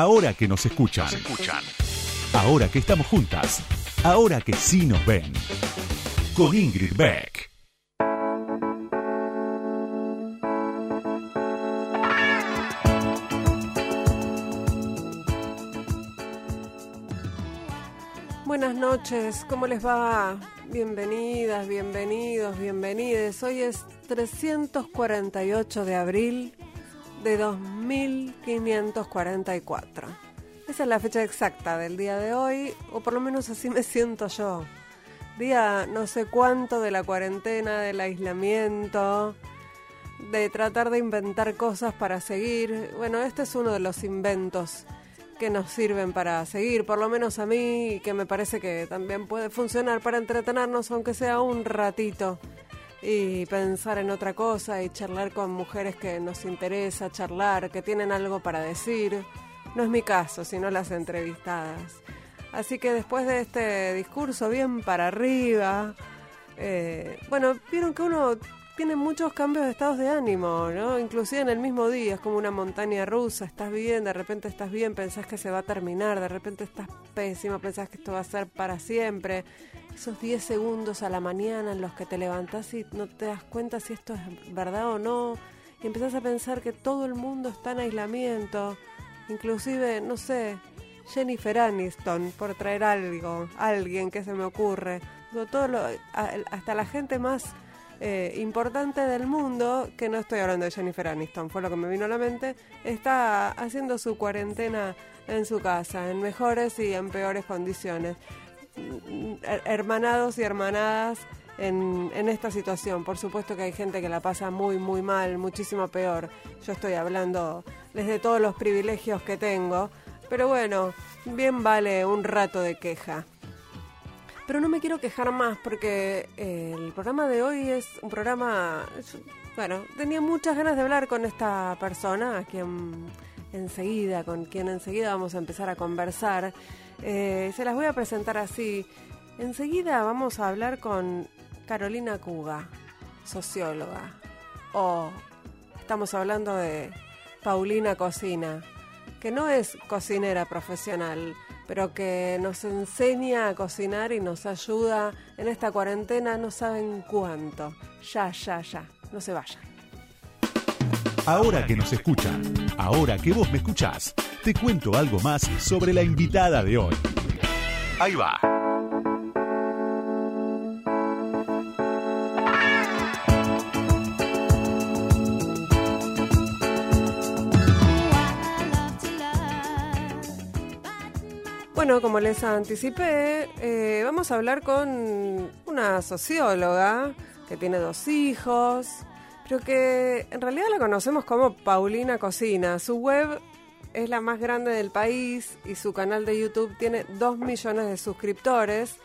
Ahora que nos escuchan. Ahora que estamos juntas. Ahora que sí nos ven. Con Ingrid Beck. Buenas noches, ¿cómo les va? Bienvenidas, bienvenidos, bienvenides. Hoy es 348 de abril de 2544. Esa es la fecha exacta del día de hoy, o por lo menos así me siento yo. Día no sé cuánto de la cuarentena, del aislamiento, de tratar de inventar cosas para seguir. Bueno, este es uno de los inventos que nos sirven para seguir, por lo menos a mí, y que me parece que también puede funcionar para entretenernos, aunque sea un ratito, y pensar en otra cosa y charlar con mujeres que nos interesa charlar, que tienen algo para decir. No es mi caso, sino las entrevistadas. Así que después de este discurso bien para arriba, eh, bueno, vieron que uno tiene muchos cambios de estados de ánimo, ¿no? Inclusive en el mismo día, es como una montaña rusa, estás bien, de repente estás bien, pensás que se va a terminar, de repente estás pésimo, pensás que esto va a ser para siempre. Esos 10 segundos a la mañana en los que te levantás y no te das cuenta si esto es verdad o no, y empezás a pensar que todo el mundo está en aislamiento, inclusive, no sé, Jennifer Aniston, por traer algo, alguien que se me ocurre, todo lo, hasta la gente más eh, importante del mundo, que no estoy hablando de Jennifer Aniston, fue lo que me vino a la mente, está haciendo su cuarentena en su casa, en mejores y en peores condiciones. Hermanados y hermanadas en, en, esta situación. Por supuesto que hay gente que la pasa muy, muy mal, muchísimo peor. Yo estoy hablando desde todos los privilegios que tengo. Pero bueno, bien vale un rato de queja. Pero no me quiero quejar más porque eh, el programa de hoy es un programa... Bueno, tenía muchas ganas de hablar con esta persona, a quien enseguida, con quien enseguida vamos a empezar a conversar. Eh, se las voy a presentar así. Enseguida vamos a hablar con Carolina Cuga, socióloga. O estamos hablando de Paulina Cocina, que no es cocinera profesional, pero que nos enseña a cocinar y nos ayuda en esta cuarentena, no saben cuánto. Ya, ya, ya, no se vayan. Ahora que nos escuchan, ahora que vos me escuchás, te cuento algo más sobre la invitada de hoy. Ahí va. Bueno, como les anticipé, eh, vamos a hablar con una socióloga que tiene dos hijos, pero que en realidad la conocemos como Paulina Cocina. Su web es la más grande del país y su canal de YouTube tiene dos millones de suscriptores.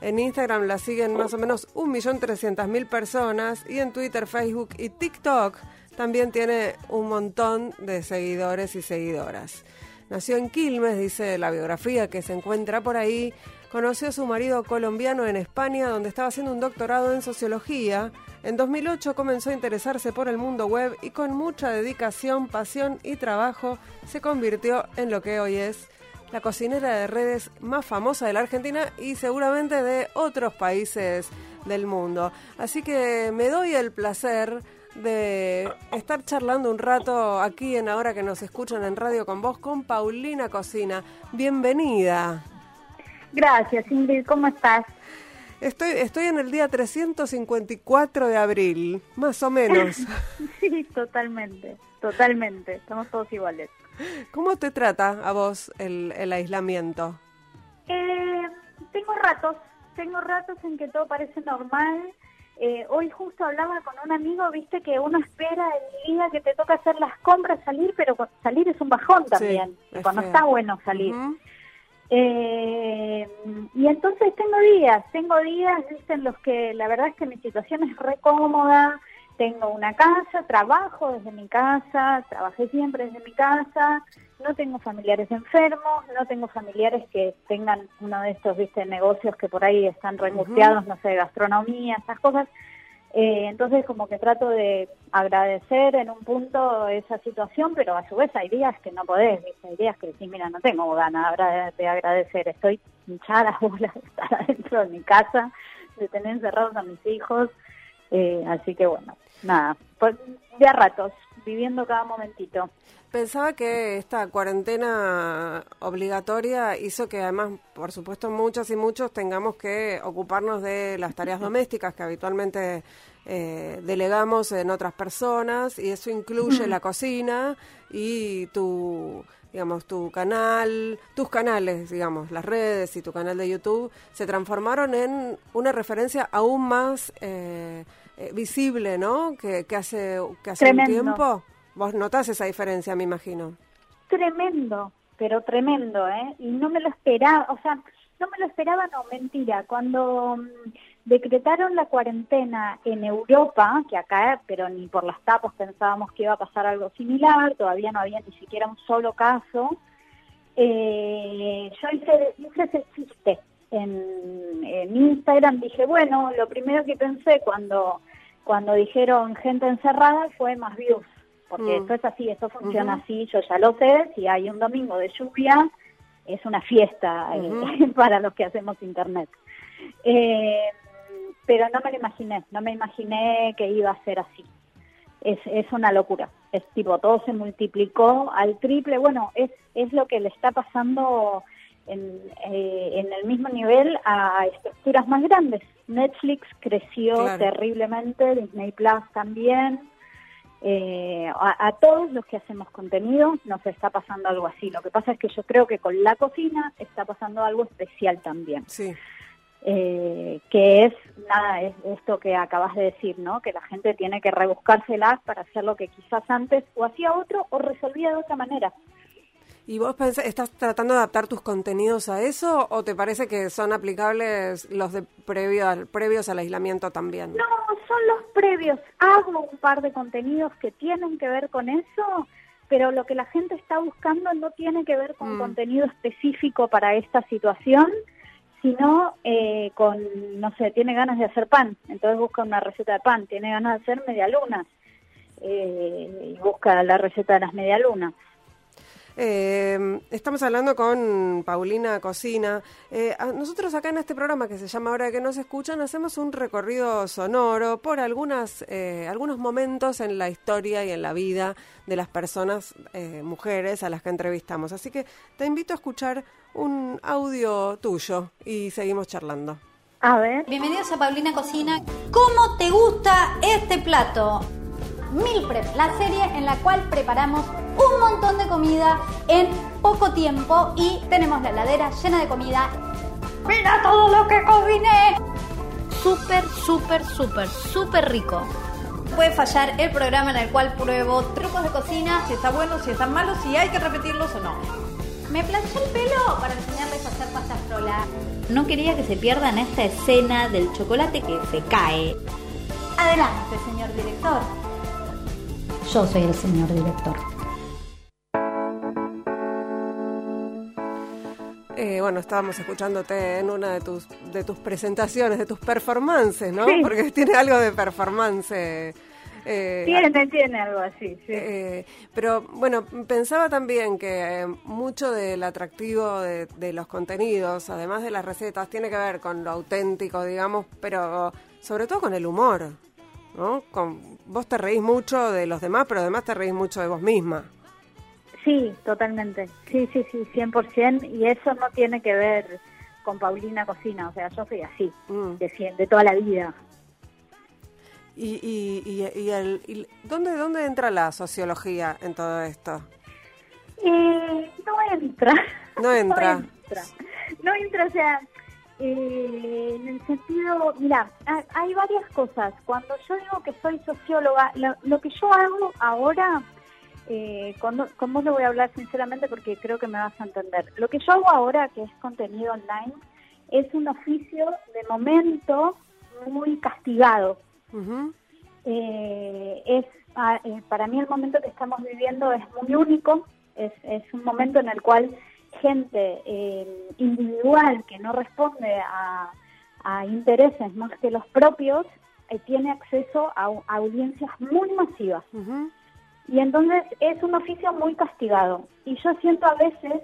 En Instagram la siguen más o menos 1.300.000 personas y en Twitter, Facebook y TikTok también tiene un montón de seguidores y seguidoras. Nació en Quilmes, dice la biografía que se encuentra por ahí. Conoció a su marido colombiano en España, donde estaba haciendo un doctorado en sociología. En 2008 comenzó a interesarse por el mundo web y con mucha dedicación, pasión y trabajo se convirtió en lo que hoy es la cocinera de redes más famosa de la Argentina y seguramente de otros países del mundo. Así que me doy el placer de estar charlando un rato aquí en Ahora que nos escuchan en radio con vos con Paulina Cocina. Bienvenida. Gracias, Ingrid. ¿Cómo estás? Estoy, estoy en el día 354 de abril, más o menos. sí, totalmente, totalmente. Estamos todos iguales. ¿Cómo te trata a vos el, el aislamiento? Eh, tengo ratos, tengo ratos en que todo parece normal eh, hoy justo hablaba con un amigo, viste que uno espera el día que te toca hacer las compras, salir, pero salir es un bajón también, cuando está bueno salir. Eh, y entonces tengo días, tengo días en los que la verdad es que mi situación es re cómoda, tengo una casa, trabajo desde mi casa, trabajé siempre desde mi casa, no tengo familiares enfermos, no tengo familiares que tengan uno de estos, viste, negocios que por ahí están rengusteados, no sé, gastronomía, esas cosas. Eh, entonces como que trato de agradecer en un punto esa situación, pero a su vez hay días que no podés, hay días que decís, mira, no tengo ganas de agradecer, estoy hinchada las bolas de estar adentro de mi casa, de tener encerrados a mis hijos, eh, así que bueno, nada, pues de a ratos, viviendo cada momentito. Pensaba que esta cuarentena obligatoria hizo que además, por supuesto, muchos y muchos tengamos que ocuparnos de las tareas domésticas que habitualmente eh, delegamos en otras personas y eso incluye la cocina y tu digamos, tu canal, tus canales, digamos, las redes y tu canal de YouTube se transformaron en una referencia aún más eh, eh, visible, ¿no? Que, hace, que hace un tiempo. Vos notás esa diferencia, me imagino. Tremendo, pero tremendo, ¿eh? Y no me lo esperaba, o sea, no me lo esperaba, no, mentira. Cuando mm, decretaron la cuarentena en Europa, que acá, pero ni por las tapas pensábamos que iba a pasar algo similar, todavía no había ni siquiera un solo caso, eh, yo hice, hice ese chiste en, en Instagram, dije, bueno, lo primero que pensé cuando, cuando dijeron gente encerrada fue más views porque mm. esto es así, esto funciona así, yo ya lo sé, si hay un domingo de lluvia, es una fiesta eh, para los que hacemos internet. Eh, pero no me lo imaginé, no me imaginé que iba a ser así. Es, es una locura, es tipo, todo se multiplicó al triple, bueno, es, es lo que le está pasando en, eh, en el mismo nivel a estructuras más grandes. Netflix creció terriblemente, Disney Plus también, eh, a, todos los que hacemos contenido nos está pasando algo así. Lo que pasa es que yo creo que con la cocina está pasando algo especial también. Sí. Eh, que es nada, es esto que acabas de decir, ¿no? Que la gente tiene que rebuscárselas para hacer lo que quizás antes o hacía otro o resolvía de otra manera. ¿Y vos estás tratando de adaptar tus contenidos a eso o te parece que son aplicables los de previo previos al aislamiento también? No, son los previos. Hago un par de contenidos que tienen que ver con eso, pero lo que la gente está buscando no tiene que ver con mm. contenido específico para esta situación, sino eh, con, no sé, tiene ganas de hacer pan, entonces busca una receta de pan, tiene ganas de hacer medialunas eh, y busca la receta de las medialunas. Eh, estamos hablando con Paulina Cocina. Eh, nosotros acá en este programa que se llama Ahora que nos escuchan, hacemos un recorrido sonoro por algunas, eh, algunos momentos en la historia y en la vida de las personas, eh, mujeres a las que entrevistamos. Así que te invito a escuchar un audio tuyo y seguimos charlando. A ver. Bienvenidos a Paulina Cocina. ¿Cómo te gusta este plato? Mil Prep, la serie en la cual preparamos un montón de comida en poco tiempo y tenemos la heladera llena de comida. ¡Mira todo lo que cociné! Súper, súper, súper, súper rico. Puede fallar el programa en el cual pruebo trucos de cocina, si está bueno, si están malos, si hay que repetirlos o no. Me planché el pelo para enseñarles a hacer pasta frola. No quería que se pierdan esta escena del chocolate que se cae. Adelante, señor director. Yo soy el señor director. Eh, bueno, estábamos escuchándote en una de tus, de tus presentaciones, de tus performances, ¿no? Porque tiene algo de performance. Eh, tiene, tiene algo así, sí. Eh, pero bueno, pensaba también que mucho del atractivo de, de, los contenidos, además de las recetas, tiene que ver con lo auténtico, digamos, pero sobre todo con el humor. ¿no? Con, vos te reís mucho de los demás, pero además te reís mucho de vos misma. Sí, totalmente. Sí, sí, sí, 100%. Y eso no tiene que ver con Paulina Cocina. O sea, yo soy así, mm. de, de toda la vida. ¿Y, y, y, el, ¿dónde, dónde entra la sociología en todo esto? Eh, no entra. No entra. no entra. No entra, o sea, eh, en el sentido, mira, hay varias cosas. Cuando yo digo que soy socióloga, lo, que yo hago ahora, eh, con, vos lo voy a hablar sinceramente porque creo que me vas a entender. Lo que yo hago ahora, que es contenido online, es un oficio de momento muy castigado. eh, es eh, Para mí el momento que estamos viviendo es muy único, es, es un momento en el cual gente eh, individual que no responde a, intereses más que los propios, eh, tiene acceso a, a audiencias muy masivas. Y entonces es un oficio muy castigado. Y yo siento a veces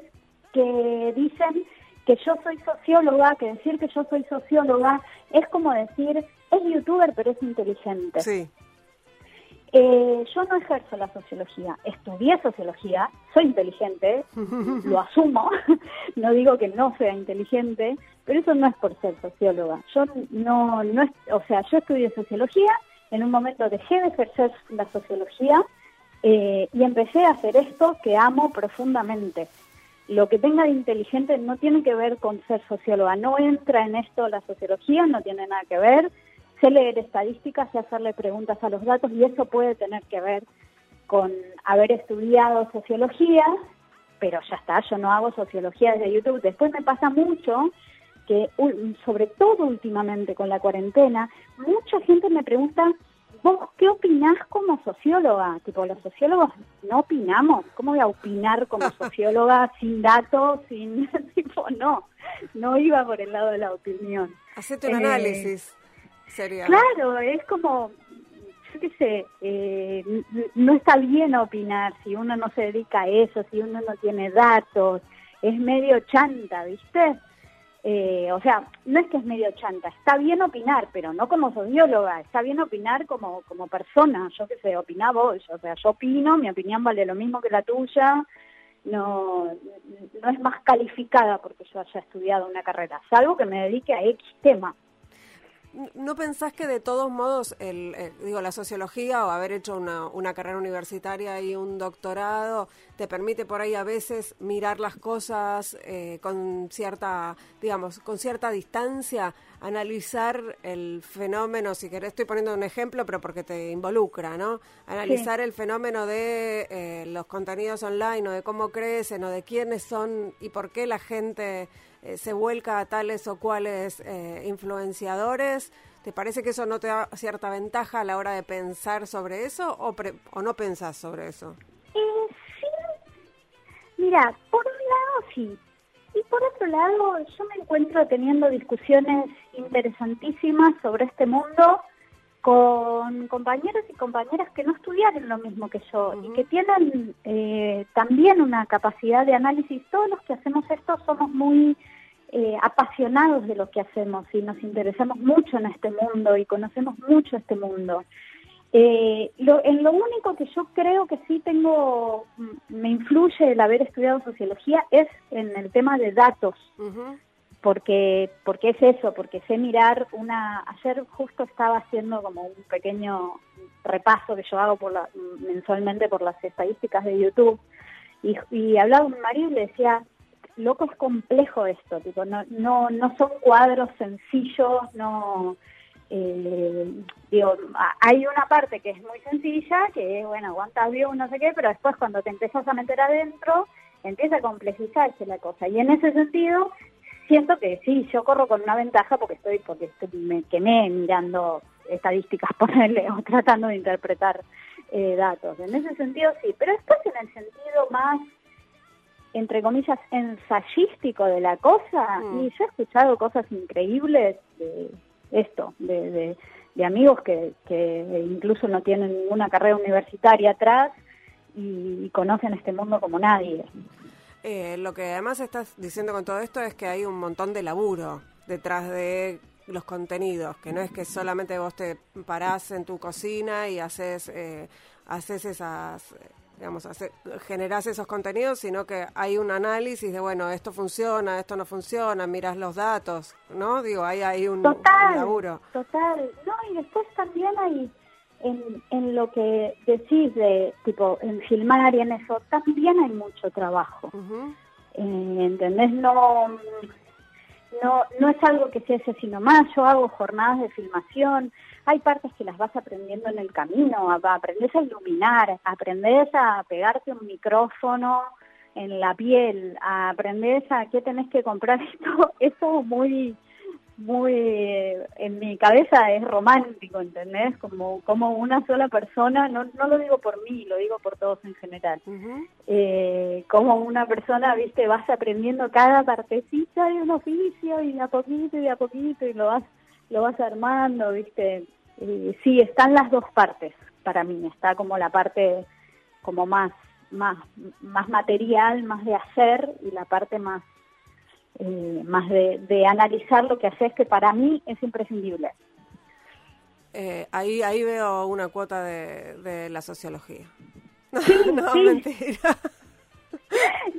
que dicen que yo soy socióloga, que decir que yo soy socióloga es como decir, es youtuber pero es inteligente. Sí. Eh, yo no ejerzo la sociología, estudié sociología, soy inteligente, lo asumo, no digo que no sea inteligente, pero eso no es por ser socióloga. Yo no, no o sea, yo estudié sociología, en un momento dejé de ejercer la sociología eh, y empecé a hacer esto que amo profundamente. Lo que tenga de inteligente no tiene que ver con ser socióloga, no entra en esto la sociología, no tiene nada que ver sé leer estadísticas y hacerle preguntas a los datos y eso puede tener que ver con haber estudiado sociología, pero ya está, yo no hago sociología desde YouTube. Después me pasa mucho que, sobre todo últimamente con la cuarentena, mucha gente me pregunta, ¿vos qué opinás como socióloga? Tipo, los sociólogos no opinamos. ¿Cómo voy a opinar como socióloga sin datos, sin... tipo, no, no iba por el lado de la opinión. Hacete un análisis. Claro, es como, yo qué sé, eh, no está bien opinar si uno no se dedica a eso, si uno no tiene datos, es medio chanta, ¿viste? Eh, o sea, no es que es medio chanta, está bien opinar, pero no como socióloga, está bien opinar como, como persona, yo qué sé, opina vos, o sea, yo opino, mi opinión vale lo mismo que la tuya, no, no es más calificada porque yo haya estudiado una carrera, salvo que me dedique a X tema. ¿No pensás que de todos modos, el, eh, digo, la sociología o haber hecho una, una, carrera universitaria y un doctorado te permite por ahí a veces mirar las cosas eh, con cierta, digamos, con cierta distancia, analizar el fenómeno, si querés, estoy poniendo un ejemplo, pero porque te involucra, ¿no? Analizar el fenómeno de eh, los contenidos online o de cómo crecen o de quiénes son y por qué la gente eh, se vuelca a tales o cuales eh, influenciadores. ¿Te parece que eso no te da cierta ventaja a la hora de pensar sobre eso o, o no pensás sobre eso? Eh, sí. Mira, por un lado sí. Y por otro lado, yo me encuentro teniendo discusiones interesantísimas sobre este mundo con compañeros y compañeras que no estudiaron lo mismo que yo y que tienen eh, también una capacidad de análisis. Todos los que hacemos esto somos muy eh, apasionados de lo que hacemos y nos interesamos mucho en este mundo y conocemos mucho este mundo. Eh, en lo único que yo creo que sí tengo, mm, me influye el haber estudiado sociología es en el tema de datos, porque, porque es eso, porque sé mirar una, ayer justo estaba haciendo como un pequeño repaso que yo hago por la, mensualmente por las estadísticas de YouTube y, hablaba con marido y le decía, loco es complejo esto, tipo, no, no, no son cuadros sencillos, no, eh, digo, hay una parte que es muy sencilla, que bueno, aguanta bien, no sé qué, pero después cuando te empiezas a meter adentro, empieza a complejizarse la cosa. Y en ese sentido, siento que sí, yo corro con una ventaja porque estoy, porque me quemé mirando estadísticas, ponerle, o tratando de interpretar eh, datos. En ese sentido sí, pero después en el sentido más entre comillas, ensayístico de la cosa, mm. y yo he escuchado cosas increíbles de esto, de, de, amigos que, que, incluso no tienen ninguna carrera universitaria atrás y, conocen este mundo como nadie. Eh, lo que además estás diciendo con todo esto es que hay un montón de laburo detrás de los contenidos, que no es que solamente vos te parás en tu cocina y haces, eh, haces esas digamos, hacer, generás esos contenidos, sino que hay un análisis de, bueno, esto funciona, esto no funciona, miras los datos, ¿no? Digo, ahí hay un, total, laburo. Total, no, y después también hay, en, en lo que decís de, tipo, en filmar y en eso, también hay mucho trabajo. eh, ¿Entendés? No, no, no es algo que se hace sino más, yo hago jornadas de filmación, hay partes que las vas aprendiendo en el camino, aprendes a iluminar, aprendes a pegarte un micrófono en la piel, aprendes a qué tenés que comprar, esto, esto muy, muy, en mi cabeza es romántico, ¿entendés? Como, como una sola persona, no, no lo digo por mí, lo digo por todos en general, eh, como una persona, viste, vas aprendiendo cada partecita de un oficio y de a poquito y de a poquito y lo vas, lo vas armando, viste, eh, sí, están las dos partes para mí. Está como la parte como más, más, más material, más de hacer y la parte más, eh, más de, analizar lo que haces, que para mí es imprescindible. Eh, ahí, ahí veo una cuota de, la sociología. no, mentira.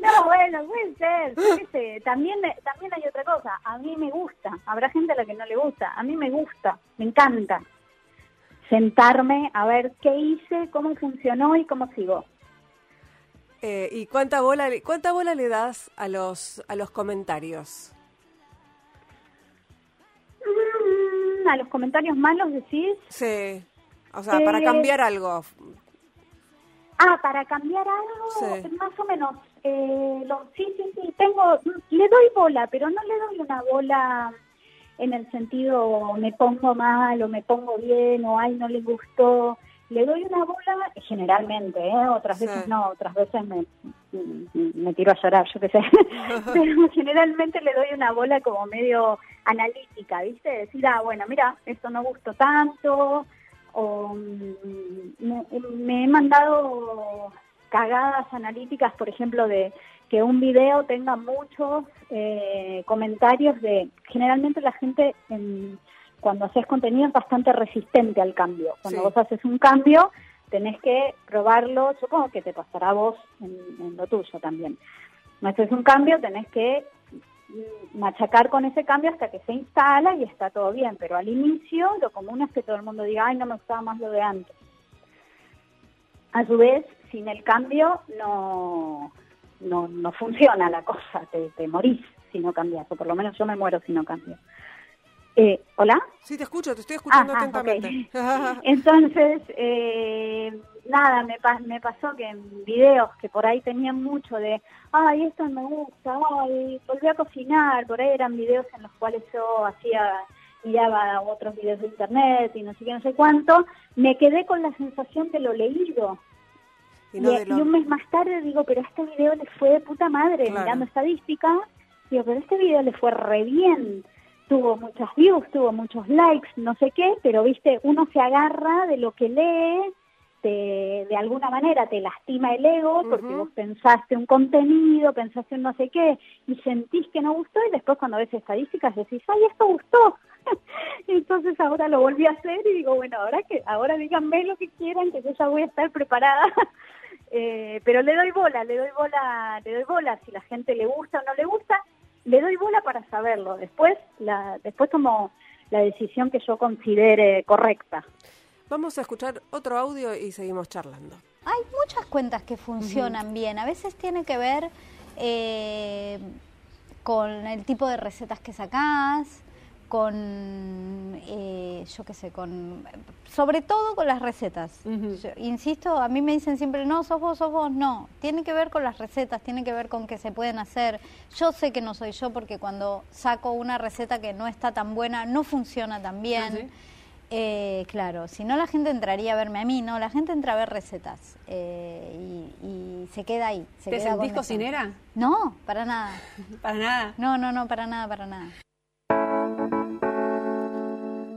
No, bueno, puede ser. También, también hay otra cosa. A mí me gusta. Habrá gente a la que no le gusta. A mí me gusta. Me encanta sentarme a ver qué hice, cómo funcionó y cómo sigo. Eh, ¿Y cuánta bola, cuánta bola le das a los, a los comentarios? Mm, a los comentarios malos decís. Sí, o sea, para eh, cambiar algo. Ah, para cambiar algo, más o menos. Eh, sí, sí, sí, tengo, le doy bola, pero no le doy una bola en el sentido me pongo mal o me pongo bien o ay no le gustó le doy una bola generalmente ¿eh? otras veces no otras veces me, me tiro a llorar yo qué sé. Pero generalmente le doy una bola como medio analítica viste decir ah bueno mira esto no gustó tanto o mm, me he mandado cagadas analíticas por ejemplo de que un video tenga muchos eh, comentarios de, generalmente la gente cuando haces contenido es bastante resistente al cambio. Cuando vos haces un cambio, tenés que probarlo, supongo que te pasará a vos en, lo tuyo también. No haces un cambio, tenés que machacar con ese cambio hasta que se instala y está todo bien, pero al inicio lo común es que todo el mundo diga, ay, no me gustaba más lo de antes. A su vez, sin el cambio no, no, no funciona la cosa, te, te morís si no cambias, o por lo menos yo me muero si no cambio. Eh, ¿Hola? Sí, te escucho, te estoy escuchando atentamente. Entonces, eh, nada, me, me pasó que en videos que por ahí tenían mucho de, ay, esto me gusta, ay, volví a cocinar, por ahí eran videos en los cuales yo hacía, miraba otros videos de internet y no sé qué, no sé cuánto, me quedé con la sensación de lo leído, y, un mes más tarde digo, pero este video le fue de puta madre, mirando estadísticas, digo, pero este video le fue re bien, tuvo muchas views, tuvo muchos likes, no sé qué, pero viste, uno se agarra de lo que lee, te, de alguna manera te lastima el ego porque vos pensaste un contenido, pensaste un no sé qué y sentís que no gustó y después cuando ves estadísticas decís, ay, esto gustó. Entonces ahora lo volví a hacer y digo, bueno, ahora que ahora díganme lo que quieran, que yo ya voy a estar preparada eh, pero le doy bola, le doy bola, le doy bola. Si la gente le gusta o no le gusta, le doy bola para saberlo. Después, la, después tomo la decisión que yo considere correcta. Vamos a escuchar otro audio y seguimos charlando. Hay muchas cuentas que funcionan bien. A veces tiene que ver eh, con el tipo de recetas que sacás, con, eh, yo qué sé, con, sobre todo con las recetas. insisto, a mí me dicen siempre, no, sos vos, sos vos, no. Tiene que ver con las recetas, tiene que ver con que se pueden hacer. Yo sé que no soy yo porque cuando saco una receta que no está tan buena, no funciona tan bien. Ah, eh, claro, si no la gente entraría a verme a mí, no, la gente entra a ver recetas eh, y, se queda ahí. Se ¿Te sentís cocinera? No, para nada. ¿Para nada? No, no, no, para nada, para nada.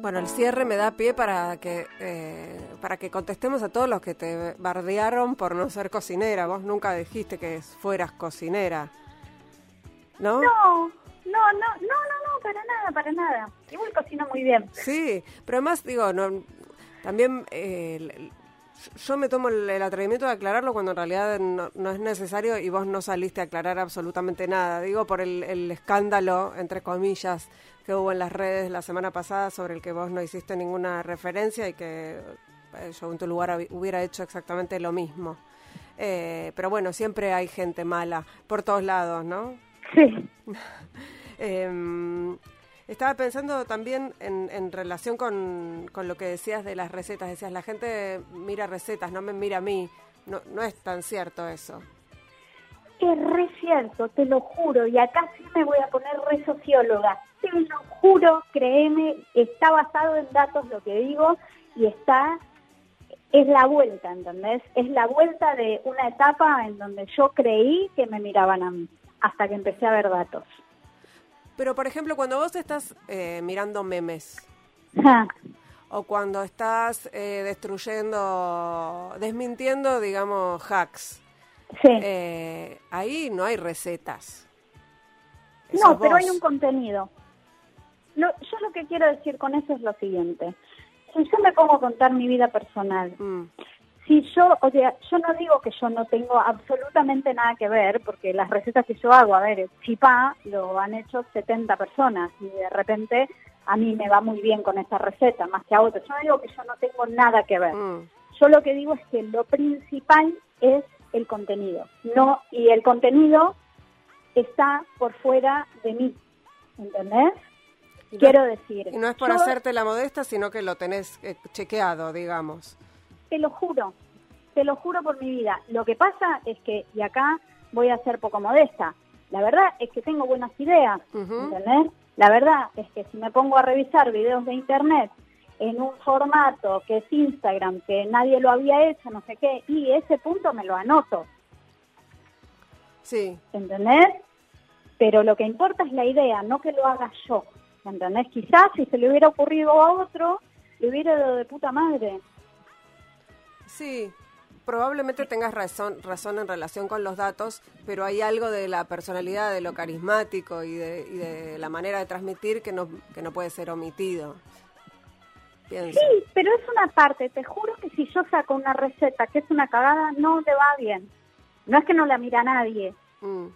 Bueno, el cierre me da pie para que eh, para que contestemos a todos los que te bardearon por no ser cocinera. Vos nunca dijiste que fueras cocinera, ¿no? No, no, no, no, no, para nada, para nada. Igual cocino muy bien. Sí, pero además digo, no, también eh, yo me tomo el, atrevimiento de aclararlo cuando en realidad no, es necesario y vos no saliste a aclarar absolutamente nada. Digo por el, el escándalo, entre comillas, que hubo en las redes la semana pasada sobre el que vos no hiciste ninguna referencia y que eh, yo en tu lugar hubiera hecho exactamente lo mismo. Eh, pero bueno, siempre hay gente mala por todos lados, ¿no? Sí. Em, estaba pensando también en, en relación con, con, lo que decías de las recetas. Decías, la gente mira recetas, no me mira a mí. No, no es tan cierto eso. Es re cierto, te lo juro. Y acá sí me voy a poner re socióloga te lo juro, créeme, está basado en datos lo que digo y está, es la vuelta, ¿entendés? Es la vuelta de una etapa en donde yo creí que me miraban a mí, hasta que empecé a ver datos. Pero, por ejemplo, cuando vos estás eh, mirando memes, o cuando estás eh, destruyendo, desmintiendo, digamos, hacks. Sí. Eh, ahí no hay recetas. no, pero vos. hay un contenido. Lo- yo lo que quiero decir con eso es lo siguiente. Si yo me pongo a contar mi vida personal, Mm, si yo, o sea, yo no digo que yo no tengo absolutamente nada que ver, porque las recetas que yo hago, a ver, chipá lo han hecho 70 personas y de repente a mí me va muy bien con esa receta, más que a otros. Yo no digo que yo no tengo nada que ver. mm. Yo lo que digo es que lo principal es el contenido, no y el contenido está por fuera de mí, ¿entendés? No- Quiero decir, Y no es por yo hacerte la modesta, sino que lo tenés eh, chequeado, digamos. te lo juro, te lo juro por mi vida. Lo que pasa es que, y acá voy a ser poco modesta, la verdad es que tengo buenas ideas, Ujú. ¿entendés? La verdad es que si me pongo a revisar videos de internet en un formato que es Instagram, que nadie lo había hecho, no sé qué, y ese punto me lo anoto, Sí, ¿entendés? Pero lo que importa es la idea, no que lo haga yo, ¿entendés? Quizás si se le hubiera ocurrido a otro, le hubiera dado de puta madre. sí. Probablemente tengas razón, razón en relación con los datos, pero hay algo de la personalidad, de lo carismático y de, y de la manera de transmitir que no, que no puede ser omitido. Pienso. Sí, pero es una parte, te juro que si yo saco una receta que es una cagada, no le va bien. No es que no la mira nadie, Mm,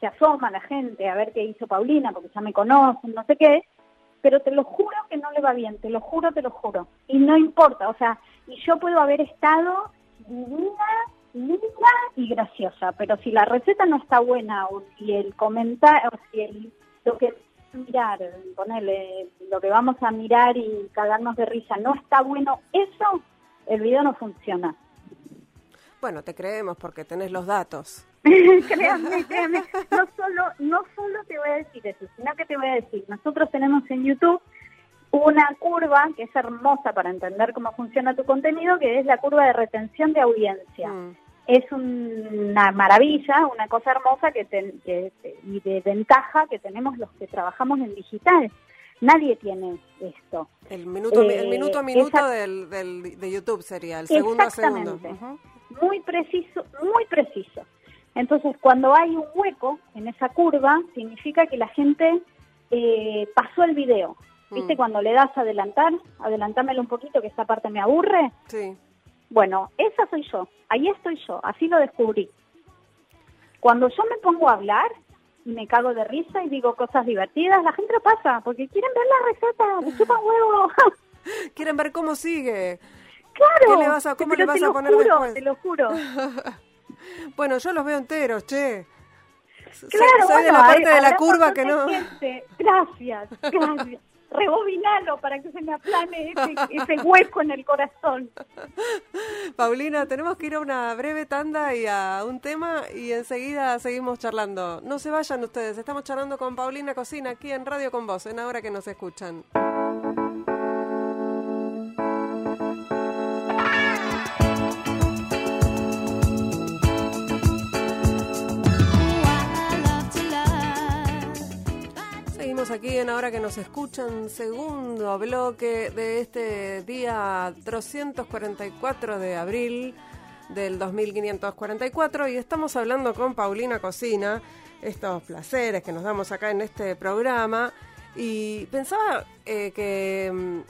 se asoma la gente a ver qué hizo Paulina, porque ya me conocen, no sé qué, pero te lo juro que no le va bien, te lo juro, te lo juro. Y no importa, o sea, y yo puedo haber estado divina, linda y graciosa, pero si la receta no está buena o si el comentario, o si el, lo que mirar, ponerle lo que vamos a mirar y cagarnos de risa no está bueno, eso, el video no funciona. Bueno, te creemos porque tenés los datos. créanme, créanme, no solo, no solo te voy a decir eso, sino que te voy a decir, nosotros tenemos en YouTube una curva que es hermosa para entender cómo funciona tu contenido, que es la curva de retención de audiencia. Mm, Es una maravilla, una cosa hermosa que ten- que- y de ventaja que tenemos los que trabajamos en digital. Nadie tiene esto. El minuto, el Eh, minuto a minuto esa- del, del- de YouTube sería, el segundo a segundo. Muy preciso, muy preciso. Entonces, cuando hay un hueco en esa curva, significa que la gente eh, pasó el video. ¿Viste? Mm. Cuando le das a adelantar, adelantámelo un poquito, que esta parte me aburre. Sí. Bueno, esa soy yo, ahí estoy yo, así lo descubrí. Cuando yo me pongo a hablar y me cago de risa y digo cosas divertidas, la gente lo pasa, porque quieren ver la receta, le chupan huevo. Quieren ver cómo sigue. Claro. ¿Qué le vas a- cómo le vas te a lo poner juro, después? Te lo juro. Bueno, yo los veo enteros, che. Claro, soy de bueno, la parte hay- de la curva que no. de gente. Gracias, gracias. Rebobinalo para que se me aplane ese, ese hueco en el corazón. Paulina, tenemos que ir a una breve tanda y a un tema y enseguida seguimos charlando. No se vayan ustedes, estamos charlando con Paulina Cocina aquí en Radio con Vos, en ahora que nos escuchan. Aquí en Ahora que nos escuchan, segundo bloque de este día 344 de abril del 2544 y estamos hablando con Paulina Cocina, estos placeres que nos damos acá en este programa. Y pensaba eh, que mm,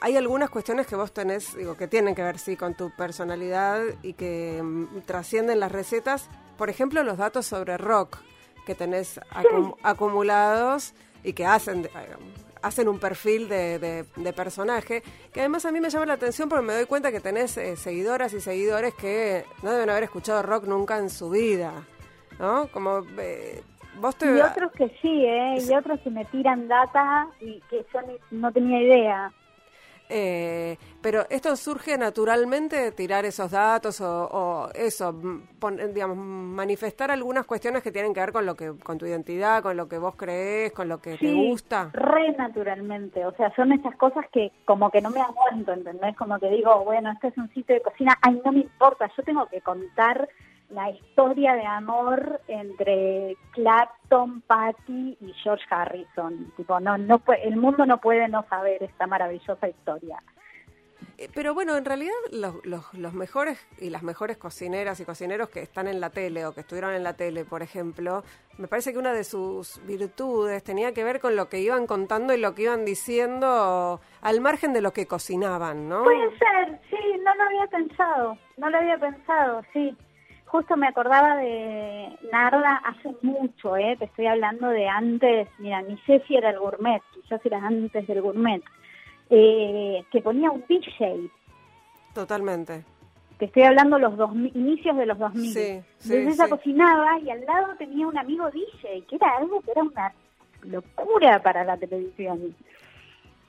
hay algunas cuestiones que vos tenés, digo, que tienen que ver sí con tu personalidad y que mm, trascienden las recetas, por ejemplo los datos sobre rock que tenés acum- acumulados y que hacen, eh, hacen un perfil de, de- de personaje, que además a mí me llama la atención porque me doy cuenta que tenés eh, seguidoras y seguidores que no deben haber escuchado rock nunca en su vida, ¿no? Como eh, vos te... Y otros que sí, ¿eh? Y otros que me tiran data y que yo ni- no tenía idea. Eh, pero esto surge naturalmente de tirar esos datos o, o eso, pon- digamos, manifestar algunas cuestiones que tienen que ver con lo que, con tu identidad, con lo que vos crees, con lo que te gusta. re naturalmente. O sea, son esas cosas que como que no me aguanto, ¿entendés? Como que digo, bueno, este es un sitio de cocina. Ay, no me importa, yo tengo que contar la historia de amor entre Clapton, Patty y George Harrison. Tipo, no, no el mundo no puede no saber esta maravillosa historia. Eh, Pero bueno, en realidad los, los, los mejores y las mejores cocineras y cocineros que están en la tele o que estuvieron en la tele, por ejemplo, me parece que una de sus virtudes tenía que ver con lo que iban contando y lo que iban diciendo al margen de lo que cocinaban, ¿no? Puede ser, sí, no lo había pensado, no lo había pensado, sí. Justo me acordaba de Narda hace mucho, ¿eh? Te estoy hablando de antes, mira, ni sé si era el gourmet, quizás era antes del gourmet, eh, que ponía un DJ. Totalmente. Te estoy hablando los dos, inicios de los 2000. Sí, sí, Entonces ella sí. cocinaba y al lado tenía un amigo DJ, que era algo que era una locura para la televisión.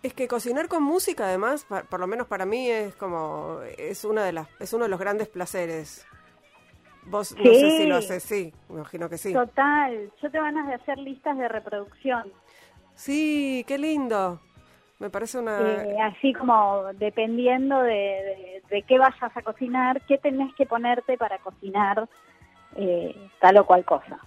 Es que cocinar con música, además, por lo menos para mí es como es una de las es uno de los grandes placeres. Vos no sé Sí. si lo haces, sí, me imagino que sí. Total, yo te ganas de hacer listas de reproducción. Sí, qué lindo. Me parece una Eh, así como dependiendo de, de- de qué vayas a cocinar, qué tenés que ponerte para cocinar eh, tal o cual cosa.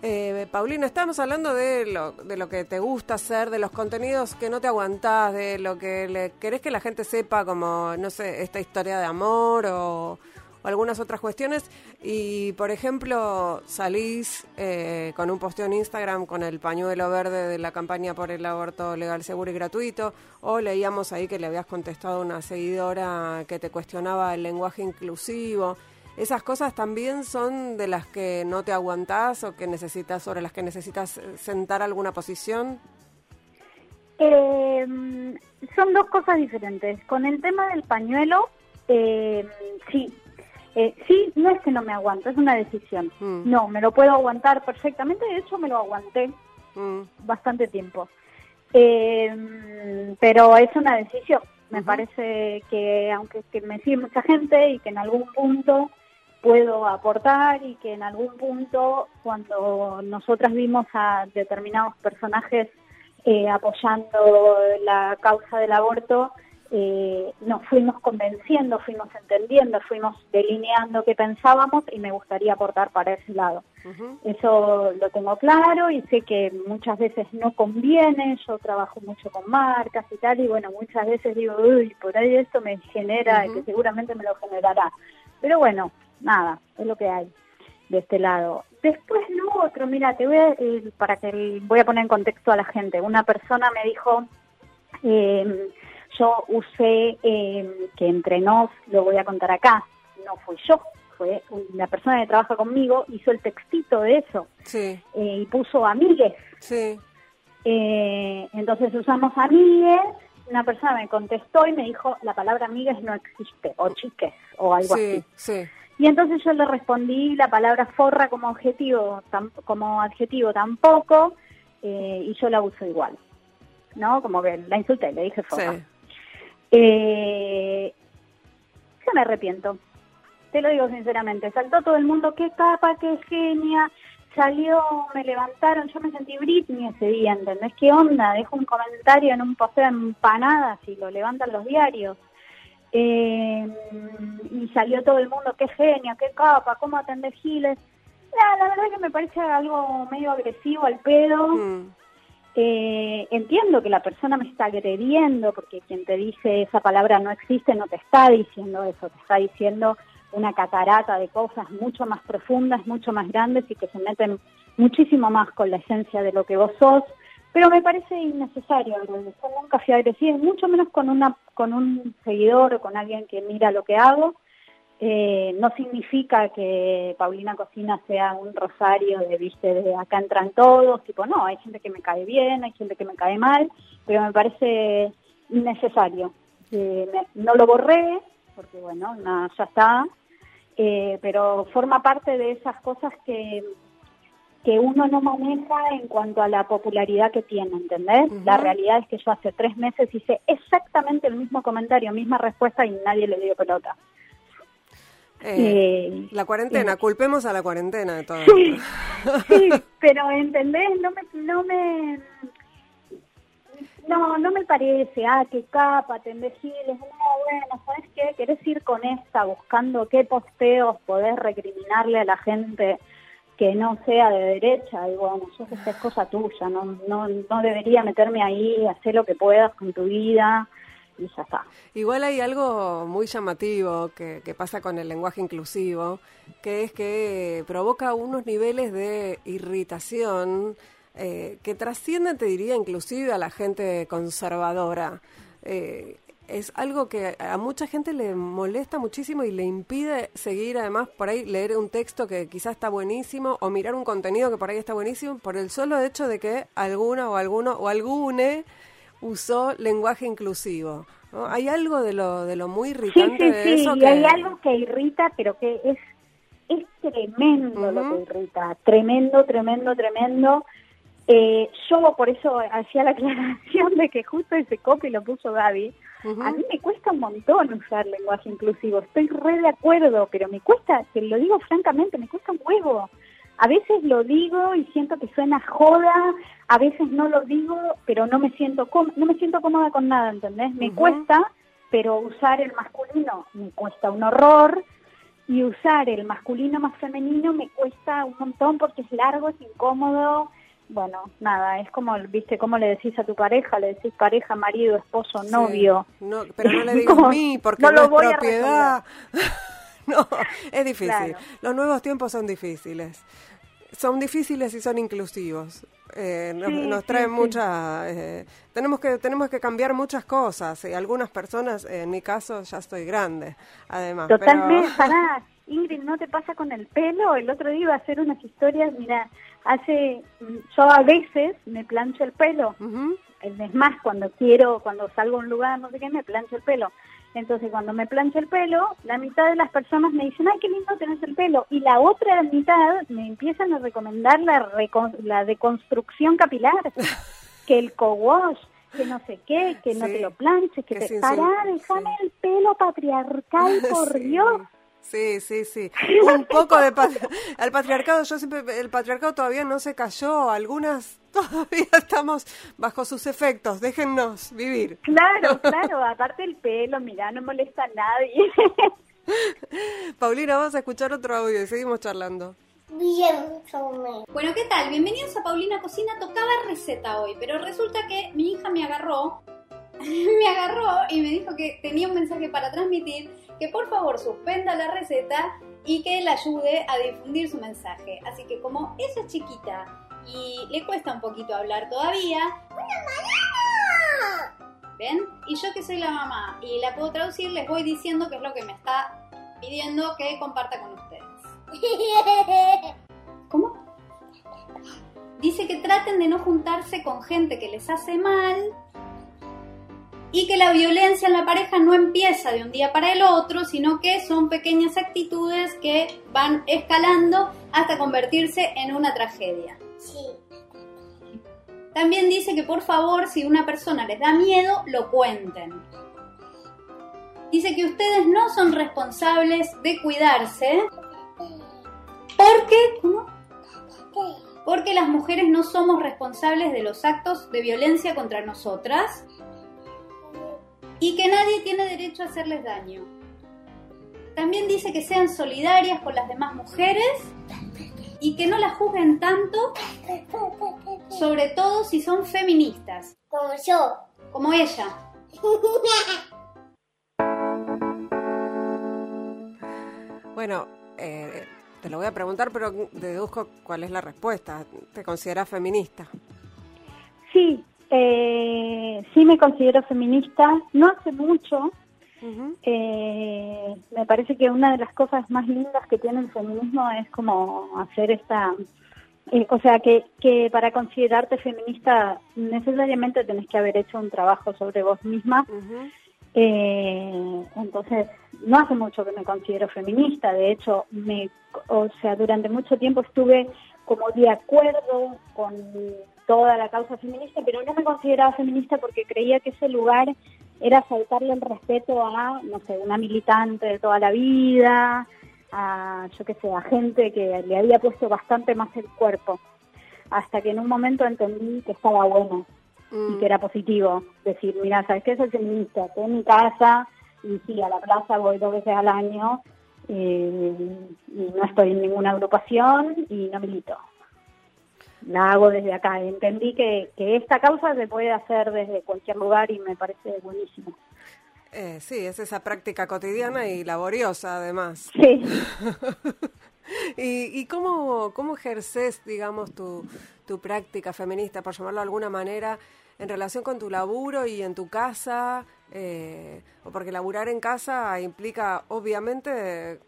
Eh, Paulina, estábamos hablando de lo, de lo que te gusta hacer, de los contenidos que no te aguantás, de lo que le querés que la gente sepa, como, no sé, esta historia de amor o, algunas otras cuestiones. Y, por ejemplo, salís eh, con un posteo en Instagram con el pañuelo verde de la campaña por el aborto legal, seguro y gratuito, o leíamos ahí que le habías contestado a una seguidora que te cuestionaba el lenguaje inclusivo. ¿Esas cosas también son de las que no te aguantás o que necesitas, sobre las que necesitas eh, sentar alguna posición? Eh, son dos cosas diferentes. Con el tema del pañuelo, eh, sí. Eh, sí, no es que no me aguanto, es una decisión. Mm. No, me lo puedo aguantar perfectamente, de hecho me lo aguanté Mm, bastante tiempo. Eh, pero es una decisión. Me parece que aunque que me sigue mucha gente y que en algún punto puedo aportar y que en algún punto cuando nosotras vimos a determinados personajes eh, apoyando la causa del aborto, eh, nos fuimos convenciendo, fuimos entendiendo, fuimos delineando qué pensábamos y me gustaría aportar para ese lado. Eso lo tengo claro y sé que muchas veces no conviene, yo trabajo mucho con marcas y tal, y bueno, muchas veces digo, uy, por ahí esto me genera, que seguramente me lo generará. Pero bueno, nada, es lo que hay de este lado. Después lo otro, mira, te voy a, eh, para que voy a poner en contexto a la gente. Una persona me dijo, eh, yo usé, eh, que entre nos, lo voy a contar acá, no fui yo, fue la persona que trabaja conmigo, hizo el textito de eso Sí, eh, y puso amigues. sí, Eh, entonces usamos amigues, una persona me contestó y me dijo, la palabra amigues no existe, o chiques, o algo sí, así. sí. Y entonces yo le respondí la palabra forra como objetivo, tam- como adjetivo tampoco, eh, y yo la uso igual. ¿No? Como que la insulté, le dije forra. Eh, me arrepiento. Te lo digo sinceramente. Saltó todo el mundo, qué capa, qué genia. Salió, me levantaron. Yo me sentí Britney ese día, ¿entendés? ¿Qué onda? Dejo un comentario en un posteo de empanadas y lo levantan los diarios. Eh, y salió todo el mundo, qué genio, qué capa, cómo atender giles. La, la verdad que me parece algo medio agresivo al pedo. Mm, Eh, entiendo que la persona me está agrediendo porque quien te dice esa palabra no existe no te está diciendo eso, te está diciendo una catarata de cosas mucho más profundas, mucho más grandes y que se meten muchísimo más con la esencia de lo que vos sos. Pero me parece innecesario, yo nunca fui agresiva, mucho menos con una con un seguidor o con alguien que mira lo que hago. Eh, no significa que Paulina Cocina sea un rosario de, viste, de acá entran todos, tipo, no, hay gente que me cae bien, hay gente que me cae mal, pero me parece innecesario. Eh, me- no lo borré, porque bueno, nada, ya está, eh, pero forma parte de esas cosas que, que uno no maneja en cuanto a la popularidad que tiene, ¿entendés? La realidad es que yo hace tres meses hice exactamente el mismo comentario, misma respuesta y nadie le dio pelota. Eh, la cuarentena, culpemos a la cuarentena de todo. Sí, sí, pero ¿entendés? No me, no me, no, no me parece, ah, qué capa, te giles, no, bueno, ¿sabes qué? Querés ir con esta buscando qué posteos podés recriminarle a la gente que no sea de derecha, y bueno, yo sé que es cosa tuya, no, no, no debería meterme ahí, hacer lo que puedas con tu vida, Igual hay algo muy llamativo que, que pasa con el lenguaje inclusivo, que es que provoca unos niveles de irritación eh, que trascienden, te diría, inclusive a la gente conservadora. Eh, es algo que a mucha gente le molesta muchísimo y le impide seguir, además, por ahí leer un texto que quizás está buenísimo o mirar un contenido que por ahí está buenísimo por el solo hecho de que alguna o alguno o algune usó lenguaje inclusivo. ¿no? Hay algo de lo, de lo muy irritante sí, sí, de sí, eso y que... hay algo que irrita, pero que es, es tremendo lo que irrita, tremendo, tremendo, tremendo. Eh, yo por eso hacía la aclaración de que justo ese copy lo puso Gaby. A mí me cuesta un montón usar lenguaje inclusivo, estoy re de acuerdo, pero me cuesta, te lo digo francamente, me cuesta un huevo. A veces lo digo y siento que suena joda, a veces no lo digo, pero no me siento no me siento cómoda con nada, ¿entendés? Me cuesta, pero usar el masculino me cuesta un horror y usar el masculino más femenino me cuesta un montón porque es largo, es incómodo. Bueno, nada, es como, viste, cómo le decís a tu pareja, le decís pareja, marido, esposo, Sí. novio. No, pero no le digas Como, mí porque no no, lo es voy a propiedad. no, es difícil. Claro. Los nuevos tiempos son difíciles. Son difíciles y son inclusivos. Eh, nos, Sí, nos traen sí. mucha... eh, tenemos que tenemos que cambiar muchas cosas. Y algunas personas, en mi caso, ya estoy grande, además. pero- Totalmente, pará, Ingrid, ¿no te pasa con el pelo? El otro día iba a hacer unas historias, mira, hace, mm, yo a veces me plancho el pelo, Ujú. es más, cuando quiero, cuando salgo a un lugar, no sé qué, me plancho el pelo. Entonces, cuando me plancho el pelo, la mitad de las personas me dicen, ay, qué lindo tenés el pelo. Y la otra mitad me empiezan a recomendar la, recon- la deconstrucción capilar, que el co-wash, que no sé qué, que no te lo planches, que, que te... Pará, déjame sí. el pelo patriarcal, por. Dios. Sí, sí, sí. Un poco de al patriarcado, yo siempre, el patriarcado todavía no se cayó, algunas todavía estamos bajo sus efectos, déjennos vivir. Claro, claro, aparte el pelo, mirá, no molesta a nadie. Paulina, vamos a escuchar otro audio y seguimos charlando. Bueno, ¿qué tal? Bienvenidos a Paulina Cocina. Tocaba receta hoy, pero resulta que mi hija me agarró, me agarró y me dijo que tenía un mensaje para transmitir, que por favor suspenda la receta y que la ayude a difundir su mensaje. Así que como ella es chiquita y le cuesta un poquito hablar todavía, ¿ven? Y yo que soy la mamá y la puedo traducir, les voy diciendo qué es lo que me está pidiendo que comparta con ustedes. ¿Cómo? Dice que traten de no juntarse con gente que les hace mal y que la violencia en la pareja no empieza de un día para el otro, sino que son pequeñas actitudes que van escalando hasta convertirse en una tragedia. También dice que por favor, si una persona les da miedo, lo cuenten. Dice que ustedes no son responsables de cuidarse porque, ¿cómo? Porque las mujeres no somos responsables de los actos de violencia contra nosotras y que nadie tiene derecho a hacerles daño. También dice que sean solidarias con las demás mujeres y que no las juzguen tanto, sobre todo si son feministas, Como yo. como ella. Bueno, eh, te lo voy a preguntar, pero deduzco cuál es la respuesta. ¿Te consideras feminista? Sí, eh, sí me considero feminista, no hace mucho. Eh, me parece que una de las cosas más lindas que tiene el feminismo es como hacer esta... eh, o sea, que, que para considerarte feminista necesariamente tenés que haber hecho un trabajo sobre vos misma. Eh, entonces, no hace mucho que me considero feminista, de hecho, me, o sea, durante mucho tiempo estuve como de acuerdo con toda la causa feminista, pero no me consideraba feminista porque creía que ese lugar era faltarle el respeto a, no sé, una militante de toda la vida, a, yo qué sé, a gente que le había puesto bastante más el cuerpo, hasta que en un momento entendí que estaba bueno y Mm. que era positivo. Decir, mira, ¿sabes qué? Soy feminista, estoy en mi casa y sí, a la plaza voy dos veces al año eh, y no estoy en ninguna agrupación y no milito. la hago desde acá. Entendí que, que esta causa se puede hacer desde cualquier lugar y me parece buenísimo. Eh, sí, es esa práctica cotidiana y laboriosa además. Sí. ¿Y, y cómo, cómo ejerces, digamos, tu, tu práctica feminista, por llamarlo de alguna manera, en relación con tu laburo y en tu casa? Eh, o porque laburar en casa implica, obviamente,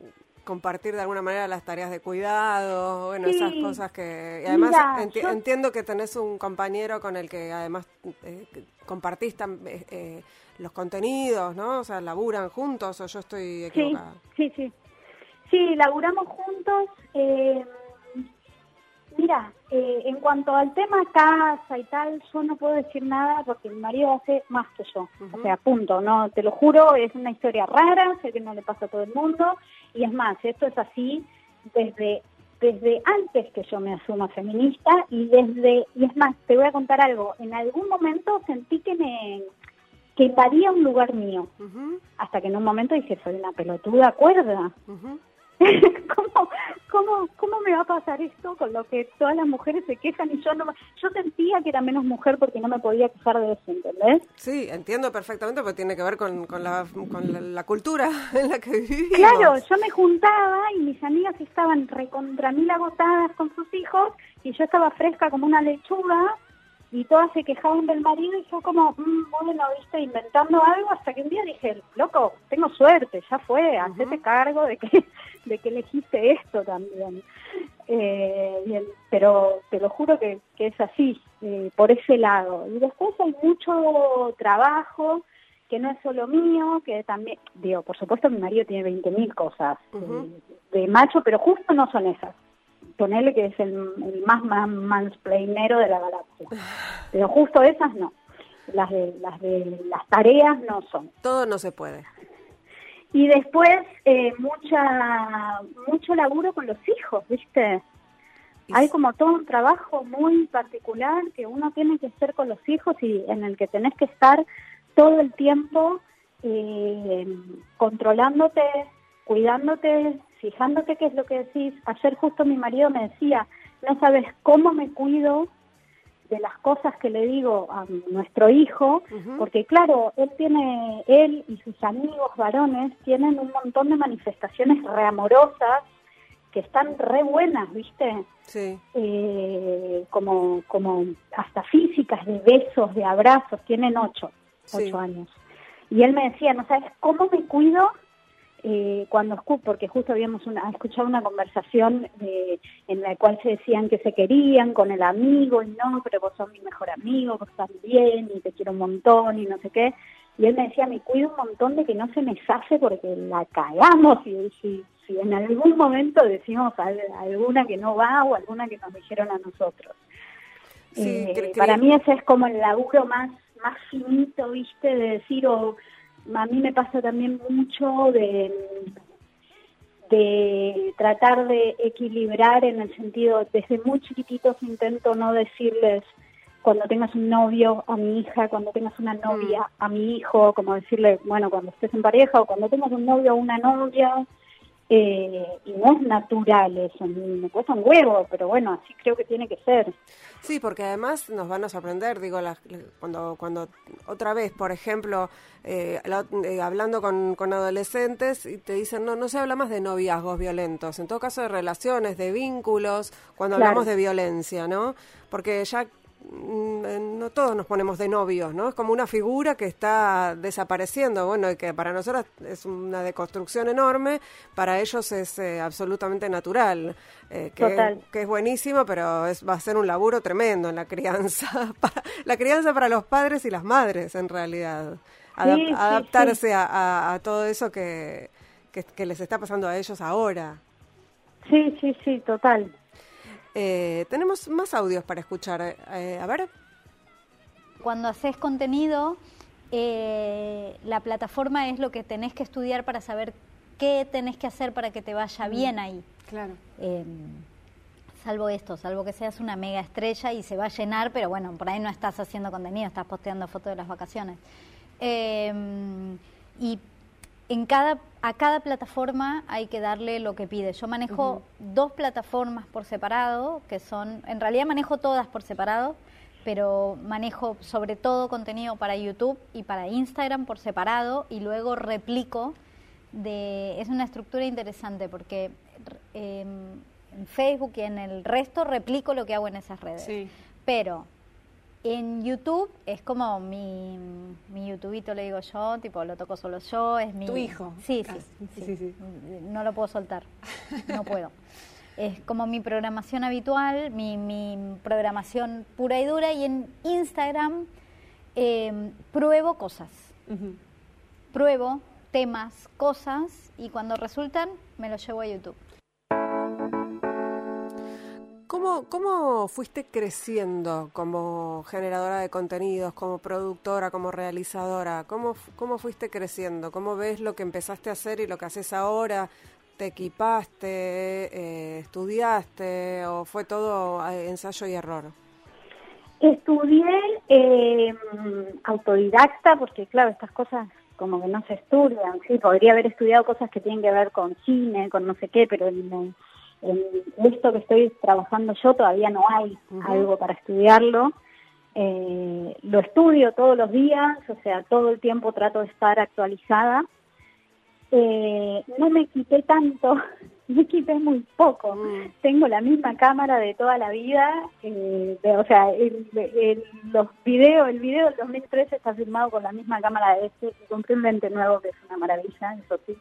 compartir de alguna manera las tareas de cuidado, bueno, Sí. esas cosas que... Y además Mira, enti- yo- entiendo que tenés un compañero con el que además eh, compartís eh, eh, los contenidos, ¿no? O sea, laburan juntos o yo estoy Sí, equivocada. sí, sí. Sí, laburamos juntos. Eh, mira, eh, en cuanto al tema casa y tal, yo no puedo decir nada porque mi marido hace más que yo. O sea, punto. No, te lo juro, es una historia rara, sé que no le pasa a todo el mundo. Y es más, esto es así desde desde antes que yo me asuma feminista y desde y es más, te voy a contar algo. En algún momento sentí que me que invadía un lugar mío hasta que en un momento dije, soy una pelotuda cuerda. ujú. ¿Cómo, cómo, ¿Cómo me va a pasar esto con lo que todas las mujeres se quejan y yo no Yo sentía que era menos mujer porque no me podía quejar de eso, ¿entendés? Sí, entiendo perfectamente porque tiene que ver con, con, la, con la, la cultura en la que vivimos. Claro, yo me juntaba y mis amigas estaban recontra mil agotadas con sus hijos y yo estaba fresca como una lechuga y todas se quejaban del marido y yo como, mm, bueno, viste, inventando algo hasta que un día dije, loco, tengo suerte, ya fue, hacete cargo de que, de que elegiste esto también. Eh, bien, pero te lo juro que, que es así, eh, por ese lado. Y después hay mucho trabajo que no es solo mío, que también, digo, por supuesto mi marido tiene 20.000 cosas eh, de macho, pero justo no son esas. Ponele que es el, el más, más mansplainero de la galaxia. Pero justo esas no. Las de, las de las tareas no son. Todo no se puede. Y después eh, mucha mucho laburo con los hijos, ¿viste? Hay como todo un trabajo muy particular que uno tiene que hacer con los hijos y en el que tenés que estar todo el tiempo eh, controlándote, cuidándote, fijándote qué es lo que decís. Ayer justo mi marido me decía, no sabes cómo me cuido de las cosas que le digo a nuestro hijo, porque claro, él tiene, él y sus amigos varones tienen un montón de manifestaciones reamorosas que están re buenas, ¿viste? Sí. Eh, como, como hasta físicas, de besos, de abrazos, tienen ocho, Sí. ocho años. Y él me decía, ¿no sabes cómo me cuido? Eh, cuando escu porque justo habíamos una, escuchado una conversación de- en la cual se decían que se querían con el amigo y no, pero vos sos mi mejor amigo, vos estás bien y te quiero un montón y no sé qué. Y él me decía, me cuido un montón de que no se me zafe porque la cagamos y si, si en algún momento decimos al- alguna que no va o alguna que nos dijeron a nosotros. Sí, Eh, para mí ese es como el laburo más, más finito, ¿viste? De decir, o a mí me pasa también mucho de, de tratar de equilibrar en el sentido, desde muy chiquititos intento no decirles cuando tengas un novio a mi hija, cuando tengas una novia a mi hijo, como decirle, bueno, cuando estés en pareja o cuando tengas un novio o una novia, eh, y no es natural eso, me cuesta un huevo, pero bueno, así creo que tiene que ser. Sí, porque además nos van a sorprender, digo, las- cuando, cuando otra vez, por ejemplo, eh, la- eh, hablando con, con adolescentes y te dicen, no, no se habla más de noviazgos violentos, en todo caso de relaciones, de vínculos, cuando Claro. hablamos de violencia, ¿no? Porque ya no todos nos ponemos de novios, ¿no? Es como una figura que está desapareciendo, bueno, y que para nosotros es una deconstrucción enorme, para ellos es eh, absolutamente natural, eh, que, Total. que es buenísimo, pero es, va a ser un laburo tremendo en la crianza, para, la crianza para los padres y las madres, en realidad. Adap- Sí, sí, adaptarse A, a- a todo eso que, que, que les está pasando a ellos ahora. Sí, sí, sí, total. Eh, tenemos más audios para escuchar. eh, a ver. Cuando haces contenido, eh, la plataforma es lo que tenés que estudiar para saber qué tenés que hacer para que te vaya bien ahí. Claro. Eh, salvo esto, salvo que seas una mega estrella y se va a llenar, pero bueno, por ahí no estás haciendo contenido, estás posteando fotos de las vacaciones. Eh, y en cada, a cada plataforma hay que darle lo que pide. Yo manejo dos plataformas por separado, que son, en realidad manejo todas por separado, pero manejo sobre todo contenido para YouTube y para Instagram por separado y luego replico de, es una estructura interesante porque em, en Facebook y en el resto replico lo que hago en esas redes. Pero en YouTube es como mi, mi YouTubito, le digo yo, tipo, lo toco solo yo, es mi... Tu hijo. Sí, sí, sí, No lo puedo soltar, no puedo. Es como mi programación habitual, mi, mi programación pura y dura, y en Instagram em, pruebo cosas. Pruebo temas, cosas, y cuando resultan, me lo llevo a YouTube. ¿Cómo, ¿Cómo fuiste creciendo como generadora de contenidos, como productora, como realizadora? ¿Cómo, ¿Cómo fuiste creciendo? ¿Cómo ves lo que empezaste a hacer y lo que haces ahora? ¿Te equipaste, eh, estudiaste o fue todo ensayo y error? Estudié eh, autodidacta porque, claro, estas cosas como que no se estudian, sí, podría haber estudiado cosas que tienen que ver con cine, con no sé qué, pero en, esto que estoy trabajando yo todavía no hay algo para estudiarlo. Eh, lo estudio todos los días, o sea, todo el tiempo trato de estar actualizada. Eh, no me quité tanto me quité muy poco. Mm. Tengo la misma cámara de toda la vida, eh, o sea, el, los videos, el video del 2013 está filmado con la misma cámara de este, compré un lente nuevo que es una maravilla, eso sí.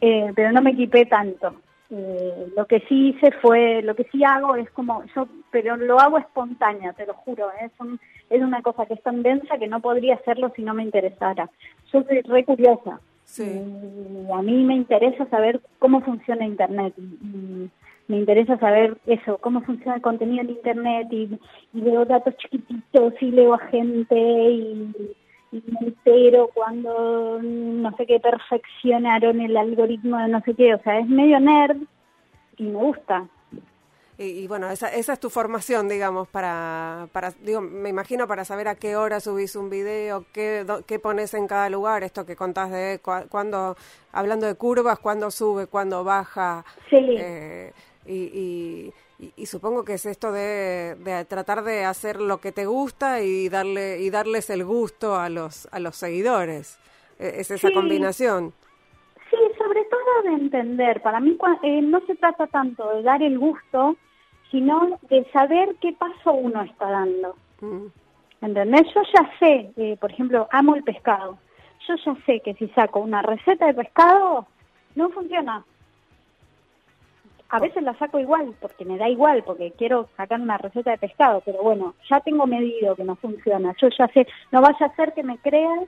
Eh, pero no me equipé tanto. Eh, lo que sí hice fue, lo que sí hago es como, yo, pero lo hago espontánea, te lo juro, es, es una cosa que es tan densa que no podría hacerlo si no me interesara. Yo soy re curiosa, Sí. a mí me interesa saber cómo funciona Internet. me interesa saber eso, cómo funciona el contenido en Internet y, veo datos chiquititos y leo a gente y, me entero cuando no sé qué perfeccionaron el algoritmo de no sé qué. O sea, es medio nerd y me gusta. Y, bueno, esa, esa es tu formación, digamos, para, para, digo, me imagino para saber a qué hora subís un video, qué, qué pones en cada lugar, esto que contás de cuando, hablando de curvas, cuándo sube, cuándo baja. Sí. Eh, y, y, supongo que es esto de, de, tratar de hacer lo que te gusta y darle y darles el gusto a los a los seguidores. E, es esa combinación. Sí, sobre todo de entender. Para mí eh, no se trata tanto de dar el gusto, sino de saber qué paso uno está dando. Mm. ¿Entendés? Yo ya sé, eh, por ejemplo, amo el pescado. Yo ya sé que si saco una receta de pescado, no funciona. A veces la saco igual, porque me da igual, porque quiero sacar una receta de pescado, pero bueno, ya tengo medido que no funciona. Yo ya sé, no vaya a ser que me crean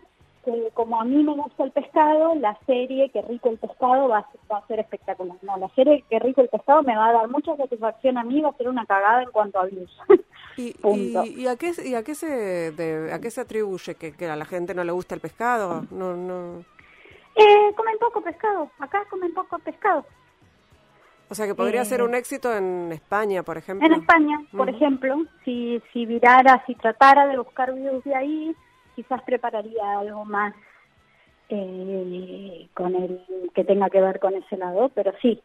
como a mí me gusta el pescado, la serie Qué rico el pescado va a, ser espectacular. No, la serie Qué rico el pescado me va a dar mucha satisfacción a mí, va a ser una cagada en cuanto a views. ¿Y, y, a qué, y a qué se a qué se atribuye que, que, a la gente no le gusta el pescado? No, no. Eh, comen poco pescado. Acá comen poco pescado. O sea que podría ser eh, un éxito en España, por ejemplo. En España, por ejemplo, si si virara, si tratara de buscar videos de ahí, quizás prepararía algo más eh, con el que tenga que ver con ese lado, pero sí.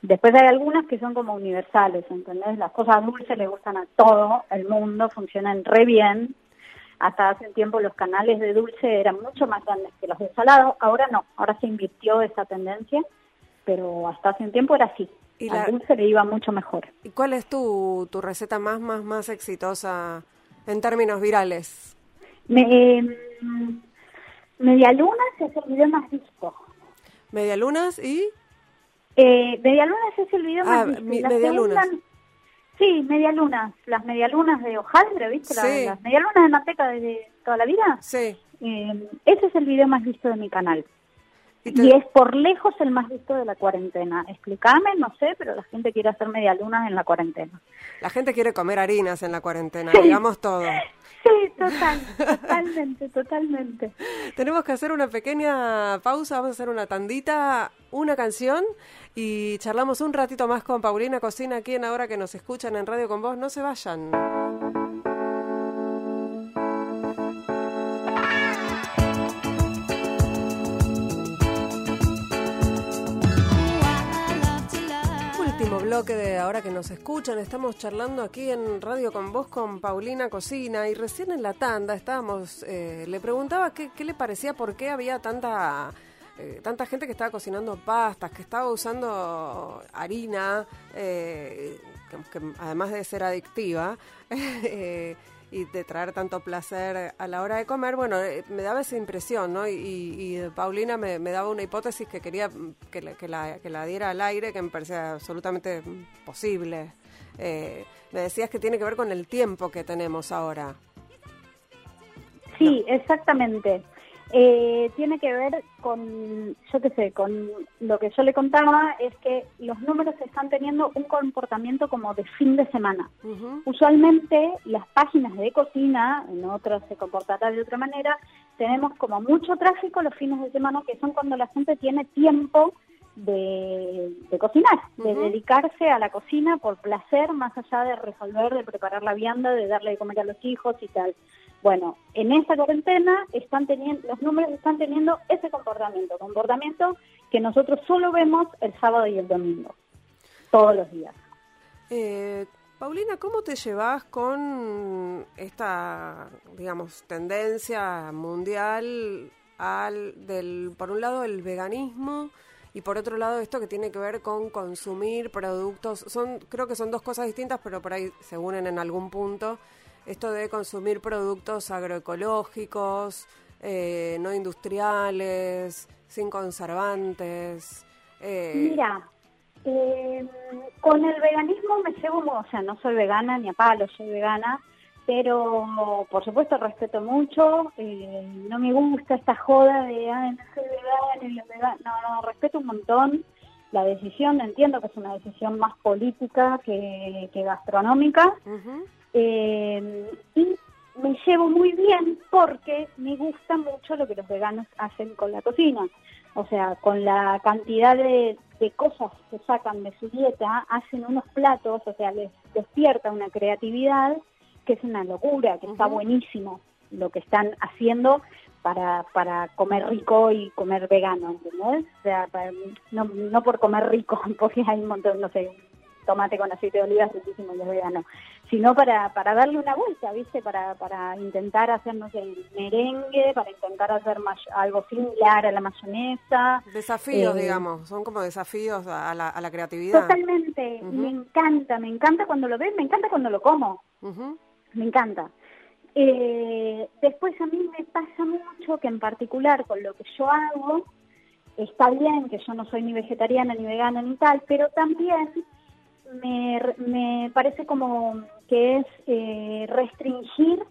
Después hay algunas que son como universales, ¿entendés? Las cosas dulces le gustan a todo el mundo, funcionan re bien. Hasta hace un tiempo los canales de dulce eran mucho más grandes que los de salado, ahora no, ahora se invirtió esa tendencia, pero hasta hace un tiempo era así. ¿Y Al dulce le iba mucho mejor. ¿Y cuál es tu, tu receta más, más, más exitosa en términos virales? Me, Medialunas es el video más visto. ¿Medialunas y? Eh, Medialunas es el video ah, más visto. medialunas. sí, Medialunas. Las Medialunas de hojaldre, ¿viste? Las, Medialunas de manteca de toda la vida. Sí. Eh, ese es el video más visto de mi canal. Y, es por lejos el más visto de la cuarentena. Explícame, no sé, pero la gente quiere hacer medialunas en la cuarentena. La gente quiere comer harinas en la cuarentena, digamos todo. Sí, total, totalmente, totalmente. Tenemos que hacer una pequeña pausa, vamos a hacer una tandita, una canción y charlamos un ratito más con Paulina Cocina aquí en Ahora que nos escuchan en Radio con Vos. No se vayan. Bloque de ahora que nos escuchan. Estamos charlando aquí en Radio con Vos con Paulina Cocina y recién en la tanda estábamos, eh, le preguntaba qué, qué, le parecía, por qué había tanta, eh, tanta gente que estaba cocinando pastas, que estaba usando harina, eh, que, que, además de ser adictiva. Y de traer tanto placer a la hora de comer, bueno, eh, me daba esa impresión, ¿no? Y, y Paulina me, me, daba una hipótesis que quería que, la, que, la, que, la, diera al aire, que me parecía absolutamente posible. Eh, me decías que tiene que ver con el tiempo que tenemos ahora. Sí, no. exactamente. Eh, tiene que ver con, yo qué sé, con lo que yo le contaba, es que los números están teniendo un comportamiento como de fin de semana. Uh -huh. Usualmente las páginas de cocina, en otras se comportará de otra manera, tenemos como mucho tráfico los fines de semana, que son cuando la gente tiene tiempo de, de cocinar, uh -huh. de dedicarse a la cocina por placer, más allá de resolver, de preparar la vianda, de darle de comer a los hijos y tal. Bueno, en esta cuarentena están teniendo, los números están teniendo ese comportamiento, comportamiento que nosotros solo vemos el sábado y el domingo, todos los días. Eh, Paulina, ¿cómo te llevas con esta, digamos, tendencia mundial al del, por un lado, el veganismo y por otro lado esto que tiene que ver con consumir productos? Son, creo que son dos cosas distintas, pero por ahí se unen en algún punto esto de consumir productos agroecológicos, eh, no industriales, sin conservantes. Eh. Mira, eh, con el veganismo me llevo, o sea, no soy vegana ni a palo, soy vegana, pero por supuesto respeto mucho, eh, no me gusta esta joda de, ay, no soy vegana, no, no, respeto un montón la decisión, entiendo que es una decisión más política que, que gastronómica, uh -huh. Eh, y me llevo muy bien porque me gusta mucho lo que los veganos hacen con la cocina. O sea, con la cantidad de, de, cosas que sacan de su dieta, hacen unos platos, o sea, les despierta una creatividad que es una locura, que uh -huh. está buenísimo lo que están haciendo para, para comer rico y comer vegano, ¿entendés? O sea, para, no, no por comer rico, porque hay un montón, no sé, tomate con aceite de oliva es riquísimo y es vegano, sino para, para darle una vuelta, ¿viste? Para, para intentar hacer, no sé, merengue, para intentar hacer algo similar a la mayonesa. Desafíos, eh, digamos, son como desafíos a la, a la creatividad. Totalmente, uh -huh. me encanta, me encanta cuando lo ves, me encanta cuando lo como, uh -huh. me encanta. Eh, después a mí me pasa mucho que en particular con lo que yo hago, está bien que yo no soy ni vegetariana ni vegana ni tal, pero también me, me parece como que es eh, restringir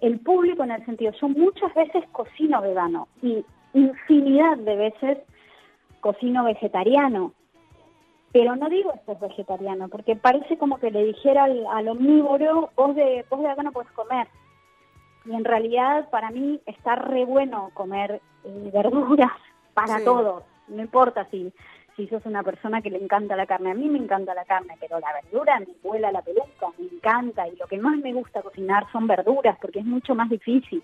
el público en el sentido, yo muchas veces cocino vegano y infinidad de veces cocino vegetariano, pero no digo esto es vegetariano, porque parece como que le dijera al, al omnívoro, vos de, vos de vegano puedes comer, y en realidad para mí está re bueno comer eh, verduras para sí. todos, no importa si si sos una persona que le encanta la carne, a mí me encanta la carne, pero la verdura me vuela la peluca, me encanta, y lo que más me gusta cocinar son verduras, porque es mucho más difícil.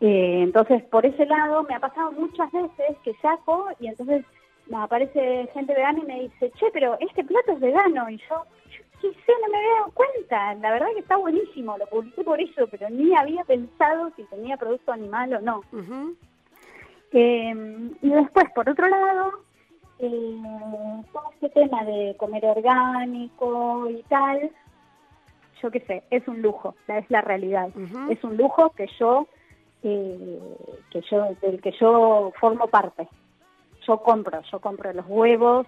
Eh, entonces, por ese lado, me ha pasado muchas veces que saco y entonces me aparece gente vegana y me dice, che, pero este plato es vegano, y yo, yo quise, no me había dado cuenta, la verdad que está buenísimo, lo publiqué por eso, pero ni había pensado si tenía producto animal o no. Uh -huh. eh, y después, por otro lado, eh, todo este tema de comer orgánico y tal, yo qué sé, es un lujo, es la realidad. Uh -huh. Es un lujo que yo, eh, que yo, del que yo formo parte. Yo compro, yo compro los huevos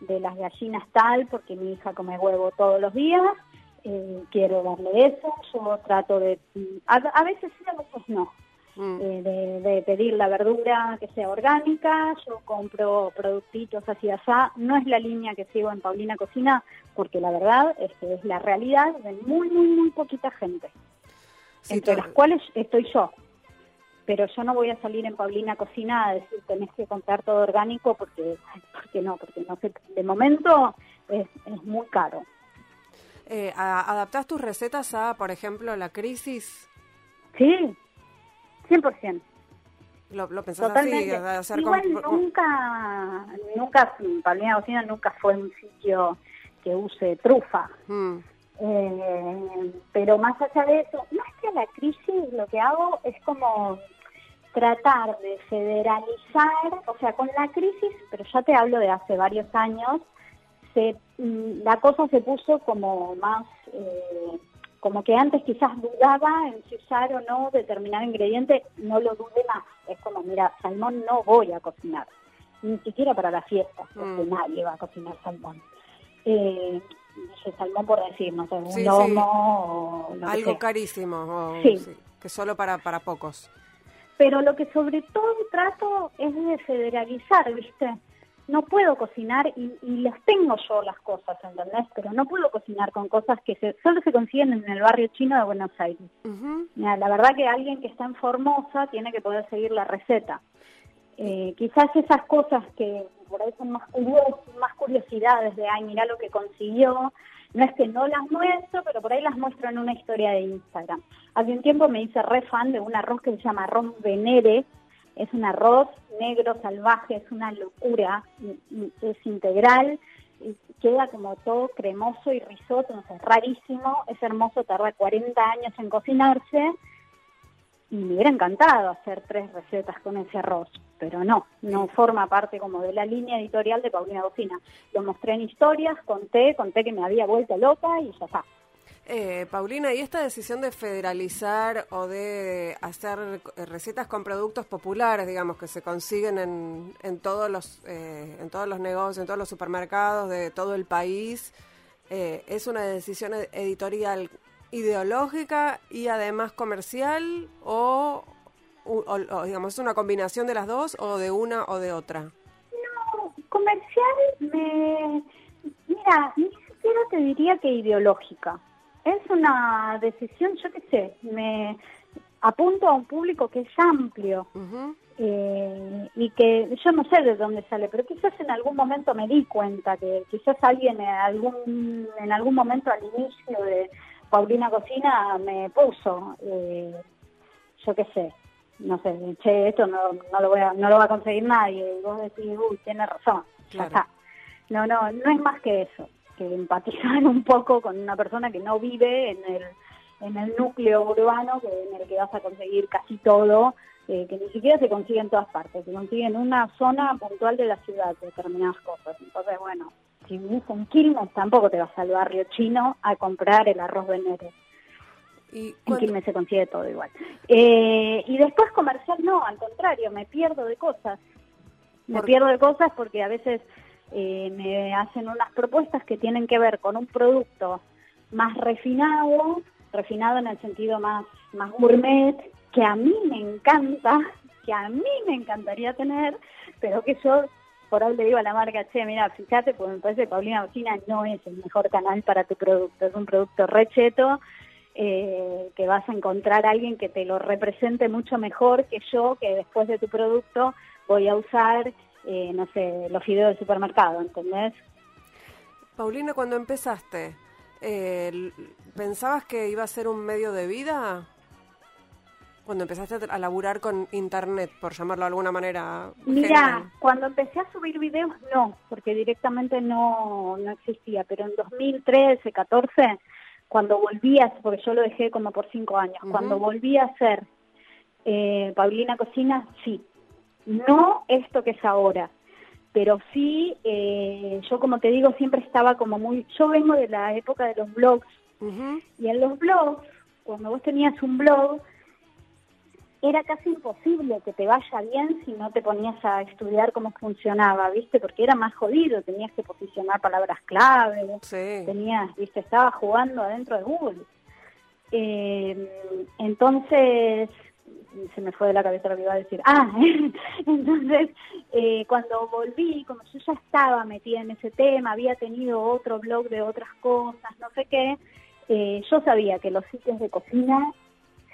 de las gallinas tal, porque mi hija come huevo todos los días, eh, quiero darle eso, yo trato de, a, a veces sí, a veces no, Mm. Eh, de, de, pedir la verdura que sea orgánica, yo compro productitos así allá, no es la línea que sigo en Paulina Cocina, porque la verdad es que es la realidad de muy, muy, muy poquita gente, sí, entre las cuales estoy yo. Pero yo no voy a salir en Paulina Cocina a decir tenés que comprar todo orgánico porque, porque no, porque no sé, de momento es, es muy caro. Eh, ¿Adaptás tus recetas a, por ejemplo, la crisis? Sí, 100%. Lo, lo pensás Totalmente. así, hacer Igual con... nunca, nunca, Paulina Cocina nunca fue un sitio que use trufa. Mm. Eh, pero más allá de eso, más que la crisis, lo que hago es como tratar de federalizar, o sea, con la crisis, pero ya te hablo de hace varios años, se, mm, la cosa se puso como más, eh, como que antes quizás dudaba en si usar o no determinado ingrediente, no lo dude más. Es como, mira, salmón no voy a cocinar, ni siquiera para la fiesta, porque Mm. nadie va a cocinar salmón. Eh, dije salmón por decir, no sé, un Sí, sí. lomo o lo que Algo sea. carísimo, o- sí, que solo para, para pocos. Pero lo que sobre todo trato es de federalizar, ¿viste? No puedo cocinar y, y las tengo yo las cosas, ¿entendés? Pero no puedo cocinar con cosas que se, solo se consiguen en el barrio chino de Buenos Aires. Mira, la verdad que alguien que está en Formosa tiene que poder seguir la receta. Eh, quizás esas cosas que por ahí son más, curios- más curiosidades de, ay, mira lo que consiguió, no es que no las muestro, pero por ahí las muestro en una historia de Instagram. Hace un tiempo me hice re fan de un arroz que se llama arroz venere, es un arroz negro salvaje, es una locura, es integral, queda como todo cremoso y risotto, es rarísimo, es hermoso, tarda 40 años en cocinarse, y me hubiera encantado hacer tres recetas con ese arroz, pero no, no forma parte como de la línea editorial de Paulina Cocina. Lo mostré en historias, conté, conté que me había vuelto loca y ya está. Eh, Paulina, ¿y esta decisión de federalizar o de hacer eh, recetas con productos populares, digamos, que se consiguen en, en todos los eh, en todos los negocios, en todos los supermercados de todo el país, eh, es una decisión ed- editorial ideológica y además comercial o, o- o, digamos es una combinación de las dos o de una o de otra? No, comercial me... Mira, ni siquiera te diría que ideológica. Es una decisión, yo qué sé, me apunto a un público que es amplio. Eh, y que yo no sé de dónde sale, pero quizás en algún momento me di cuenta que quizás alguien en algún, en algún momento al inicio de Paulina Cocina me puso, eh, yo qué sé, no sé, che, esto no, no, lo voy a, no lo va a conseguir nadie, y vos decís, uy, tiene razón, ya está. No, no, no es más que eso, que empatizar un poco con una persona que no vive en el, en el núcleo urbano que, en el que vas a conseguir casi todo, eh, que ni siquiera se consigue en todas partes, se consigue en una zona puntual de la ciudad determinadas cosas. Entonces, bueno, si vivís en Quilmes tampoco te vas al barrio chino a comprar el arroz venere. ¿Y En Quilmes se consigue todo igual. Eh, y después comercial no, al contrario, me pierdo de cosas. Me ¿Por- pierdo de cosas porque a veces eh, me hacen unas propuestas que tienen que ver con un producto más refinado, refinado en el sentido más, más gourmet, que a mí me encanta, que a mí me encantaría tener, pero que yo por ahí le digo a la marca, che, mira, fíjate, porque me parece que Paulina Bocina no es el mejor canal para tu producto, es un producto recheto, eh, que vas a encontrar a alguien que te lo represente mucho mejor que yo, que después de tu producto voy a usar, eh, no sé, los fideos del supermercado, ¿entendés? Paulina, cuando empezaste, eh, ¿pensabas que iba a ser un medio de vida? Cuando empezaste a laburar con internet, por llamarlo de alguna manera. Mira, cuando empecé a subir videos, no, porque directamente no, no existía, pero en 2013, 14, cuando volví a, porque yo lo dejé como por cinco años, cuando volví a hacer eh, Paulina Cocina, sí, no esto que es ahora, pero sí, eh, yo como te digo, siempre estaba como muy, yo vengo de la época de los blogs, y en los blogs, cuando vos tenías un blog, era casi imposible que te vaya bien si no te ponías a estudiar cómo funcionaba, ¿viste? Porque era más jodido, tenías que posicionar palabras clave, Sí. tenías, ¿viste? Estaba jugando adentro de Google. Eh, entonces, se me fue de la cabeza lo que iba a decir. Ah, entonces, eh, cuando volví, como yo ya estaba metida en ese tema, había tenido otro blog de otras cosas, no sé qué, eh, yo sabía que los sitios de cocina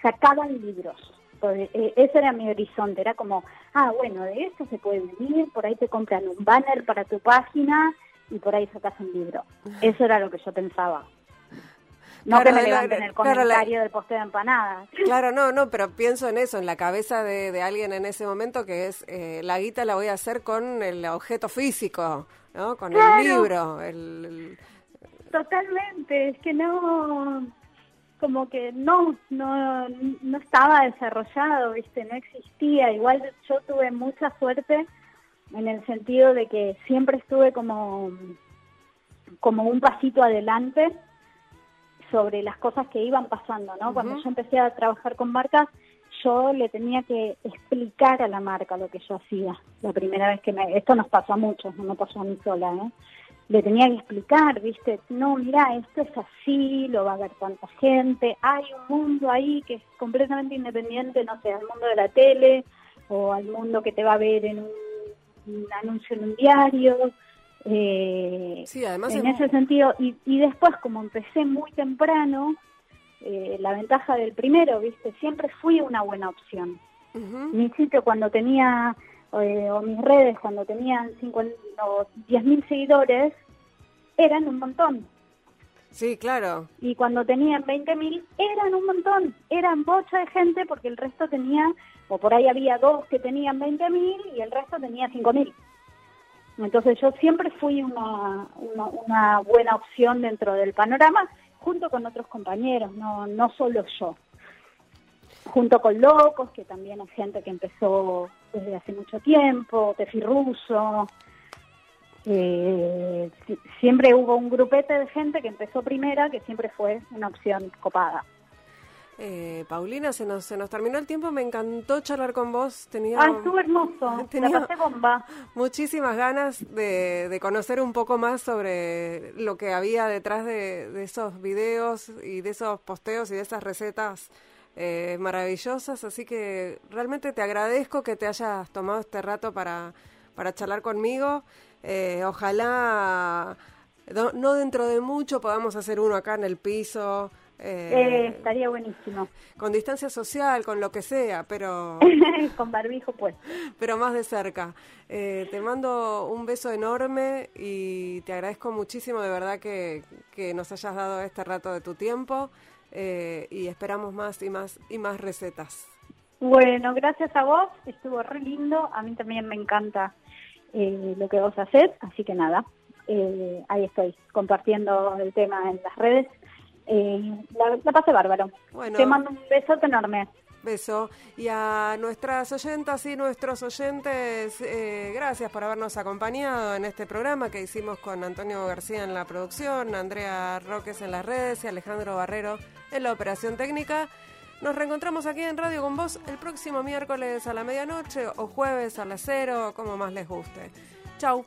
sacaban libros. Pues, eh, ese era mi horizonte, era como, ah, bueno, de esto se puede vivir, por ahí te compran un banner para tu página y por ahí sacas un libro. Eso era lo que yo pensaba. No Claro, que me la- levanten el claro, la- comentario del poste de empanadas. Claro, no, no, pero pienso en eso, en la cabeza de, de alguien en ese momento que es, eh, la guita la voy a hacer con el objeto físico, ¿no? Con Claro. el libro, el, el- Totalmente, es que no, como que no, no, no estaba desarrollado, viste, no existía. Igual yo tuve mucha suerte en el sentido de que siempre estuve como, como un pasito adelante sobre las cosas que iban pasando, ¿no? Cuando yo empecé a trabajar con marcas, yo le tenía que explicar a la marca lo que yo hacía. La primera vez que me... Esto nos pasó a muchos, no me pasó a mí sola, ¿eh? Le tenía que explicar, ¿viste? No, mira, esto es así, lo va a ver tanta gente, hay un mundo ahí que es completamente independiente, no sé, al mundo de la tele o al mundo que te va a ver en un, anuncio en un diario. Eh, sí, además en ese sentido, y, y después como empecé muy temprano, eh, la ventaja del primero, ¿viste? Siempre fui una buena opción. Mi sitio cuando tenía, eh, o mis redes cuando tenían 50, o 10.000 seguidores, eran un montón. Sí, claro. Y cuando tenían 20.000, eran un montón. Eran bocha de gente porque el resto tenía, o por ahí había dos que tenían 20.000 y el resto tenía 5.000. Entonces yo siempre fui una, buena opción dentro del panorama junto con otros compañeros, no, no solo yo. Junto con Locos, que también es gente que empezó desde hace mucho tiempo, Tefi Russo. Eh, siempre hubo un grupete de gente que empezó primera, que siempre fue una opción copada. Eh, Paulina, se nos, se nos terminó el tiempo, me encantó charlar con vos. Tenía, ah, estuvo hermoso, tenía pasé bomba. Muchísimas ganas de, de, conocer un poco más sobre lo que había detrás de, de esos videos y de esos posteos y de esas recetas eh, maravillosas, así que realmente te agradezco que te hayas tomado este rato para, para charlar conmigo. Eh, ojalá no dentro de mucho podamos hacer uno acá en el piso. Eh, eh, estaría buenísimo. Con distancia social, con lo que sea, pero... con barbijo, pues. Pero más de cerca. Eh, te mando un beso enorme y te agradezco muchísimo de verdad que, que nos hayas dado este rato de tu tiempo y esperamos más y más y más recetas. Bueno, gracias a vos, estuvo re lindo, a mí también me encanta lo que vos haces, así que nada, ahí estoy compartiendo el tema en las redes eh, la, la, pasé bárbaro. Bueno, Te mando un besote enorme. Beso. Y a nuestras oyentas y nuestros oyentes, eh, gracias por habernos acompañado en este programa que hicimos con Antonio García en la producción, Andrea Roques en las redes y Alejandro Barrero en la operación técnica. Nos reencontramos aquí en Radio con vos el próximo miércoles a la medianoche o jueves a las cero, como más les guste. Chau.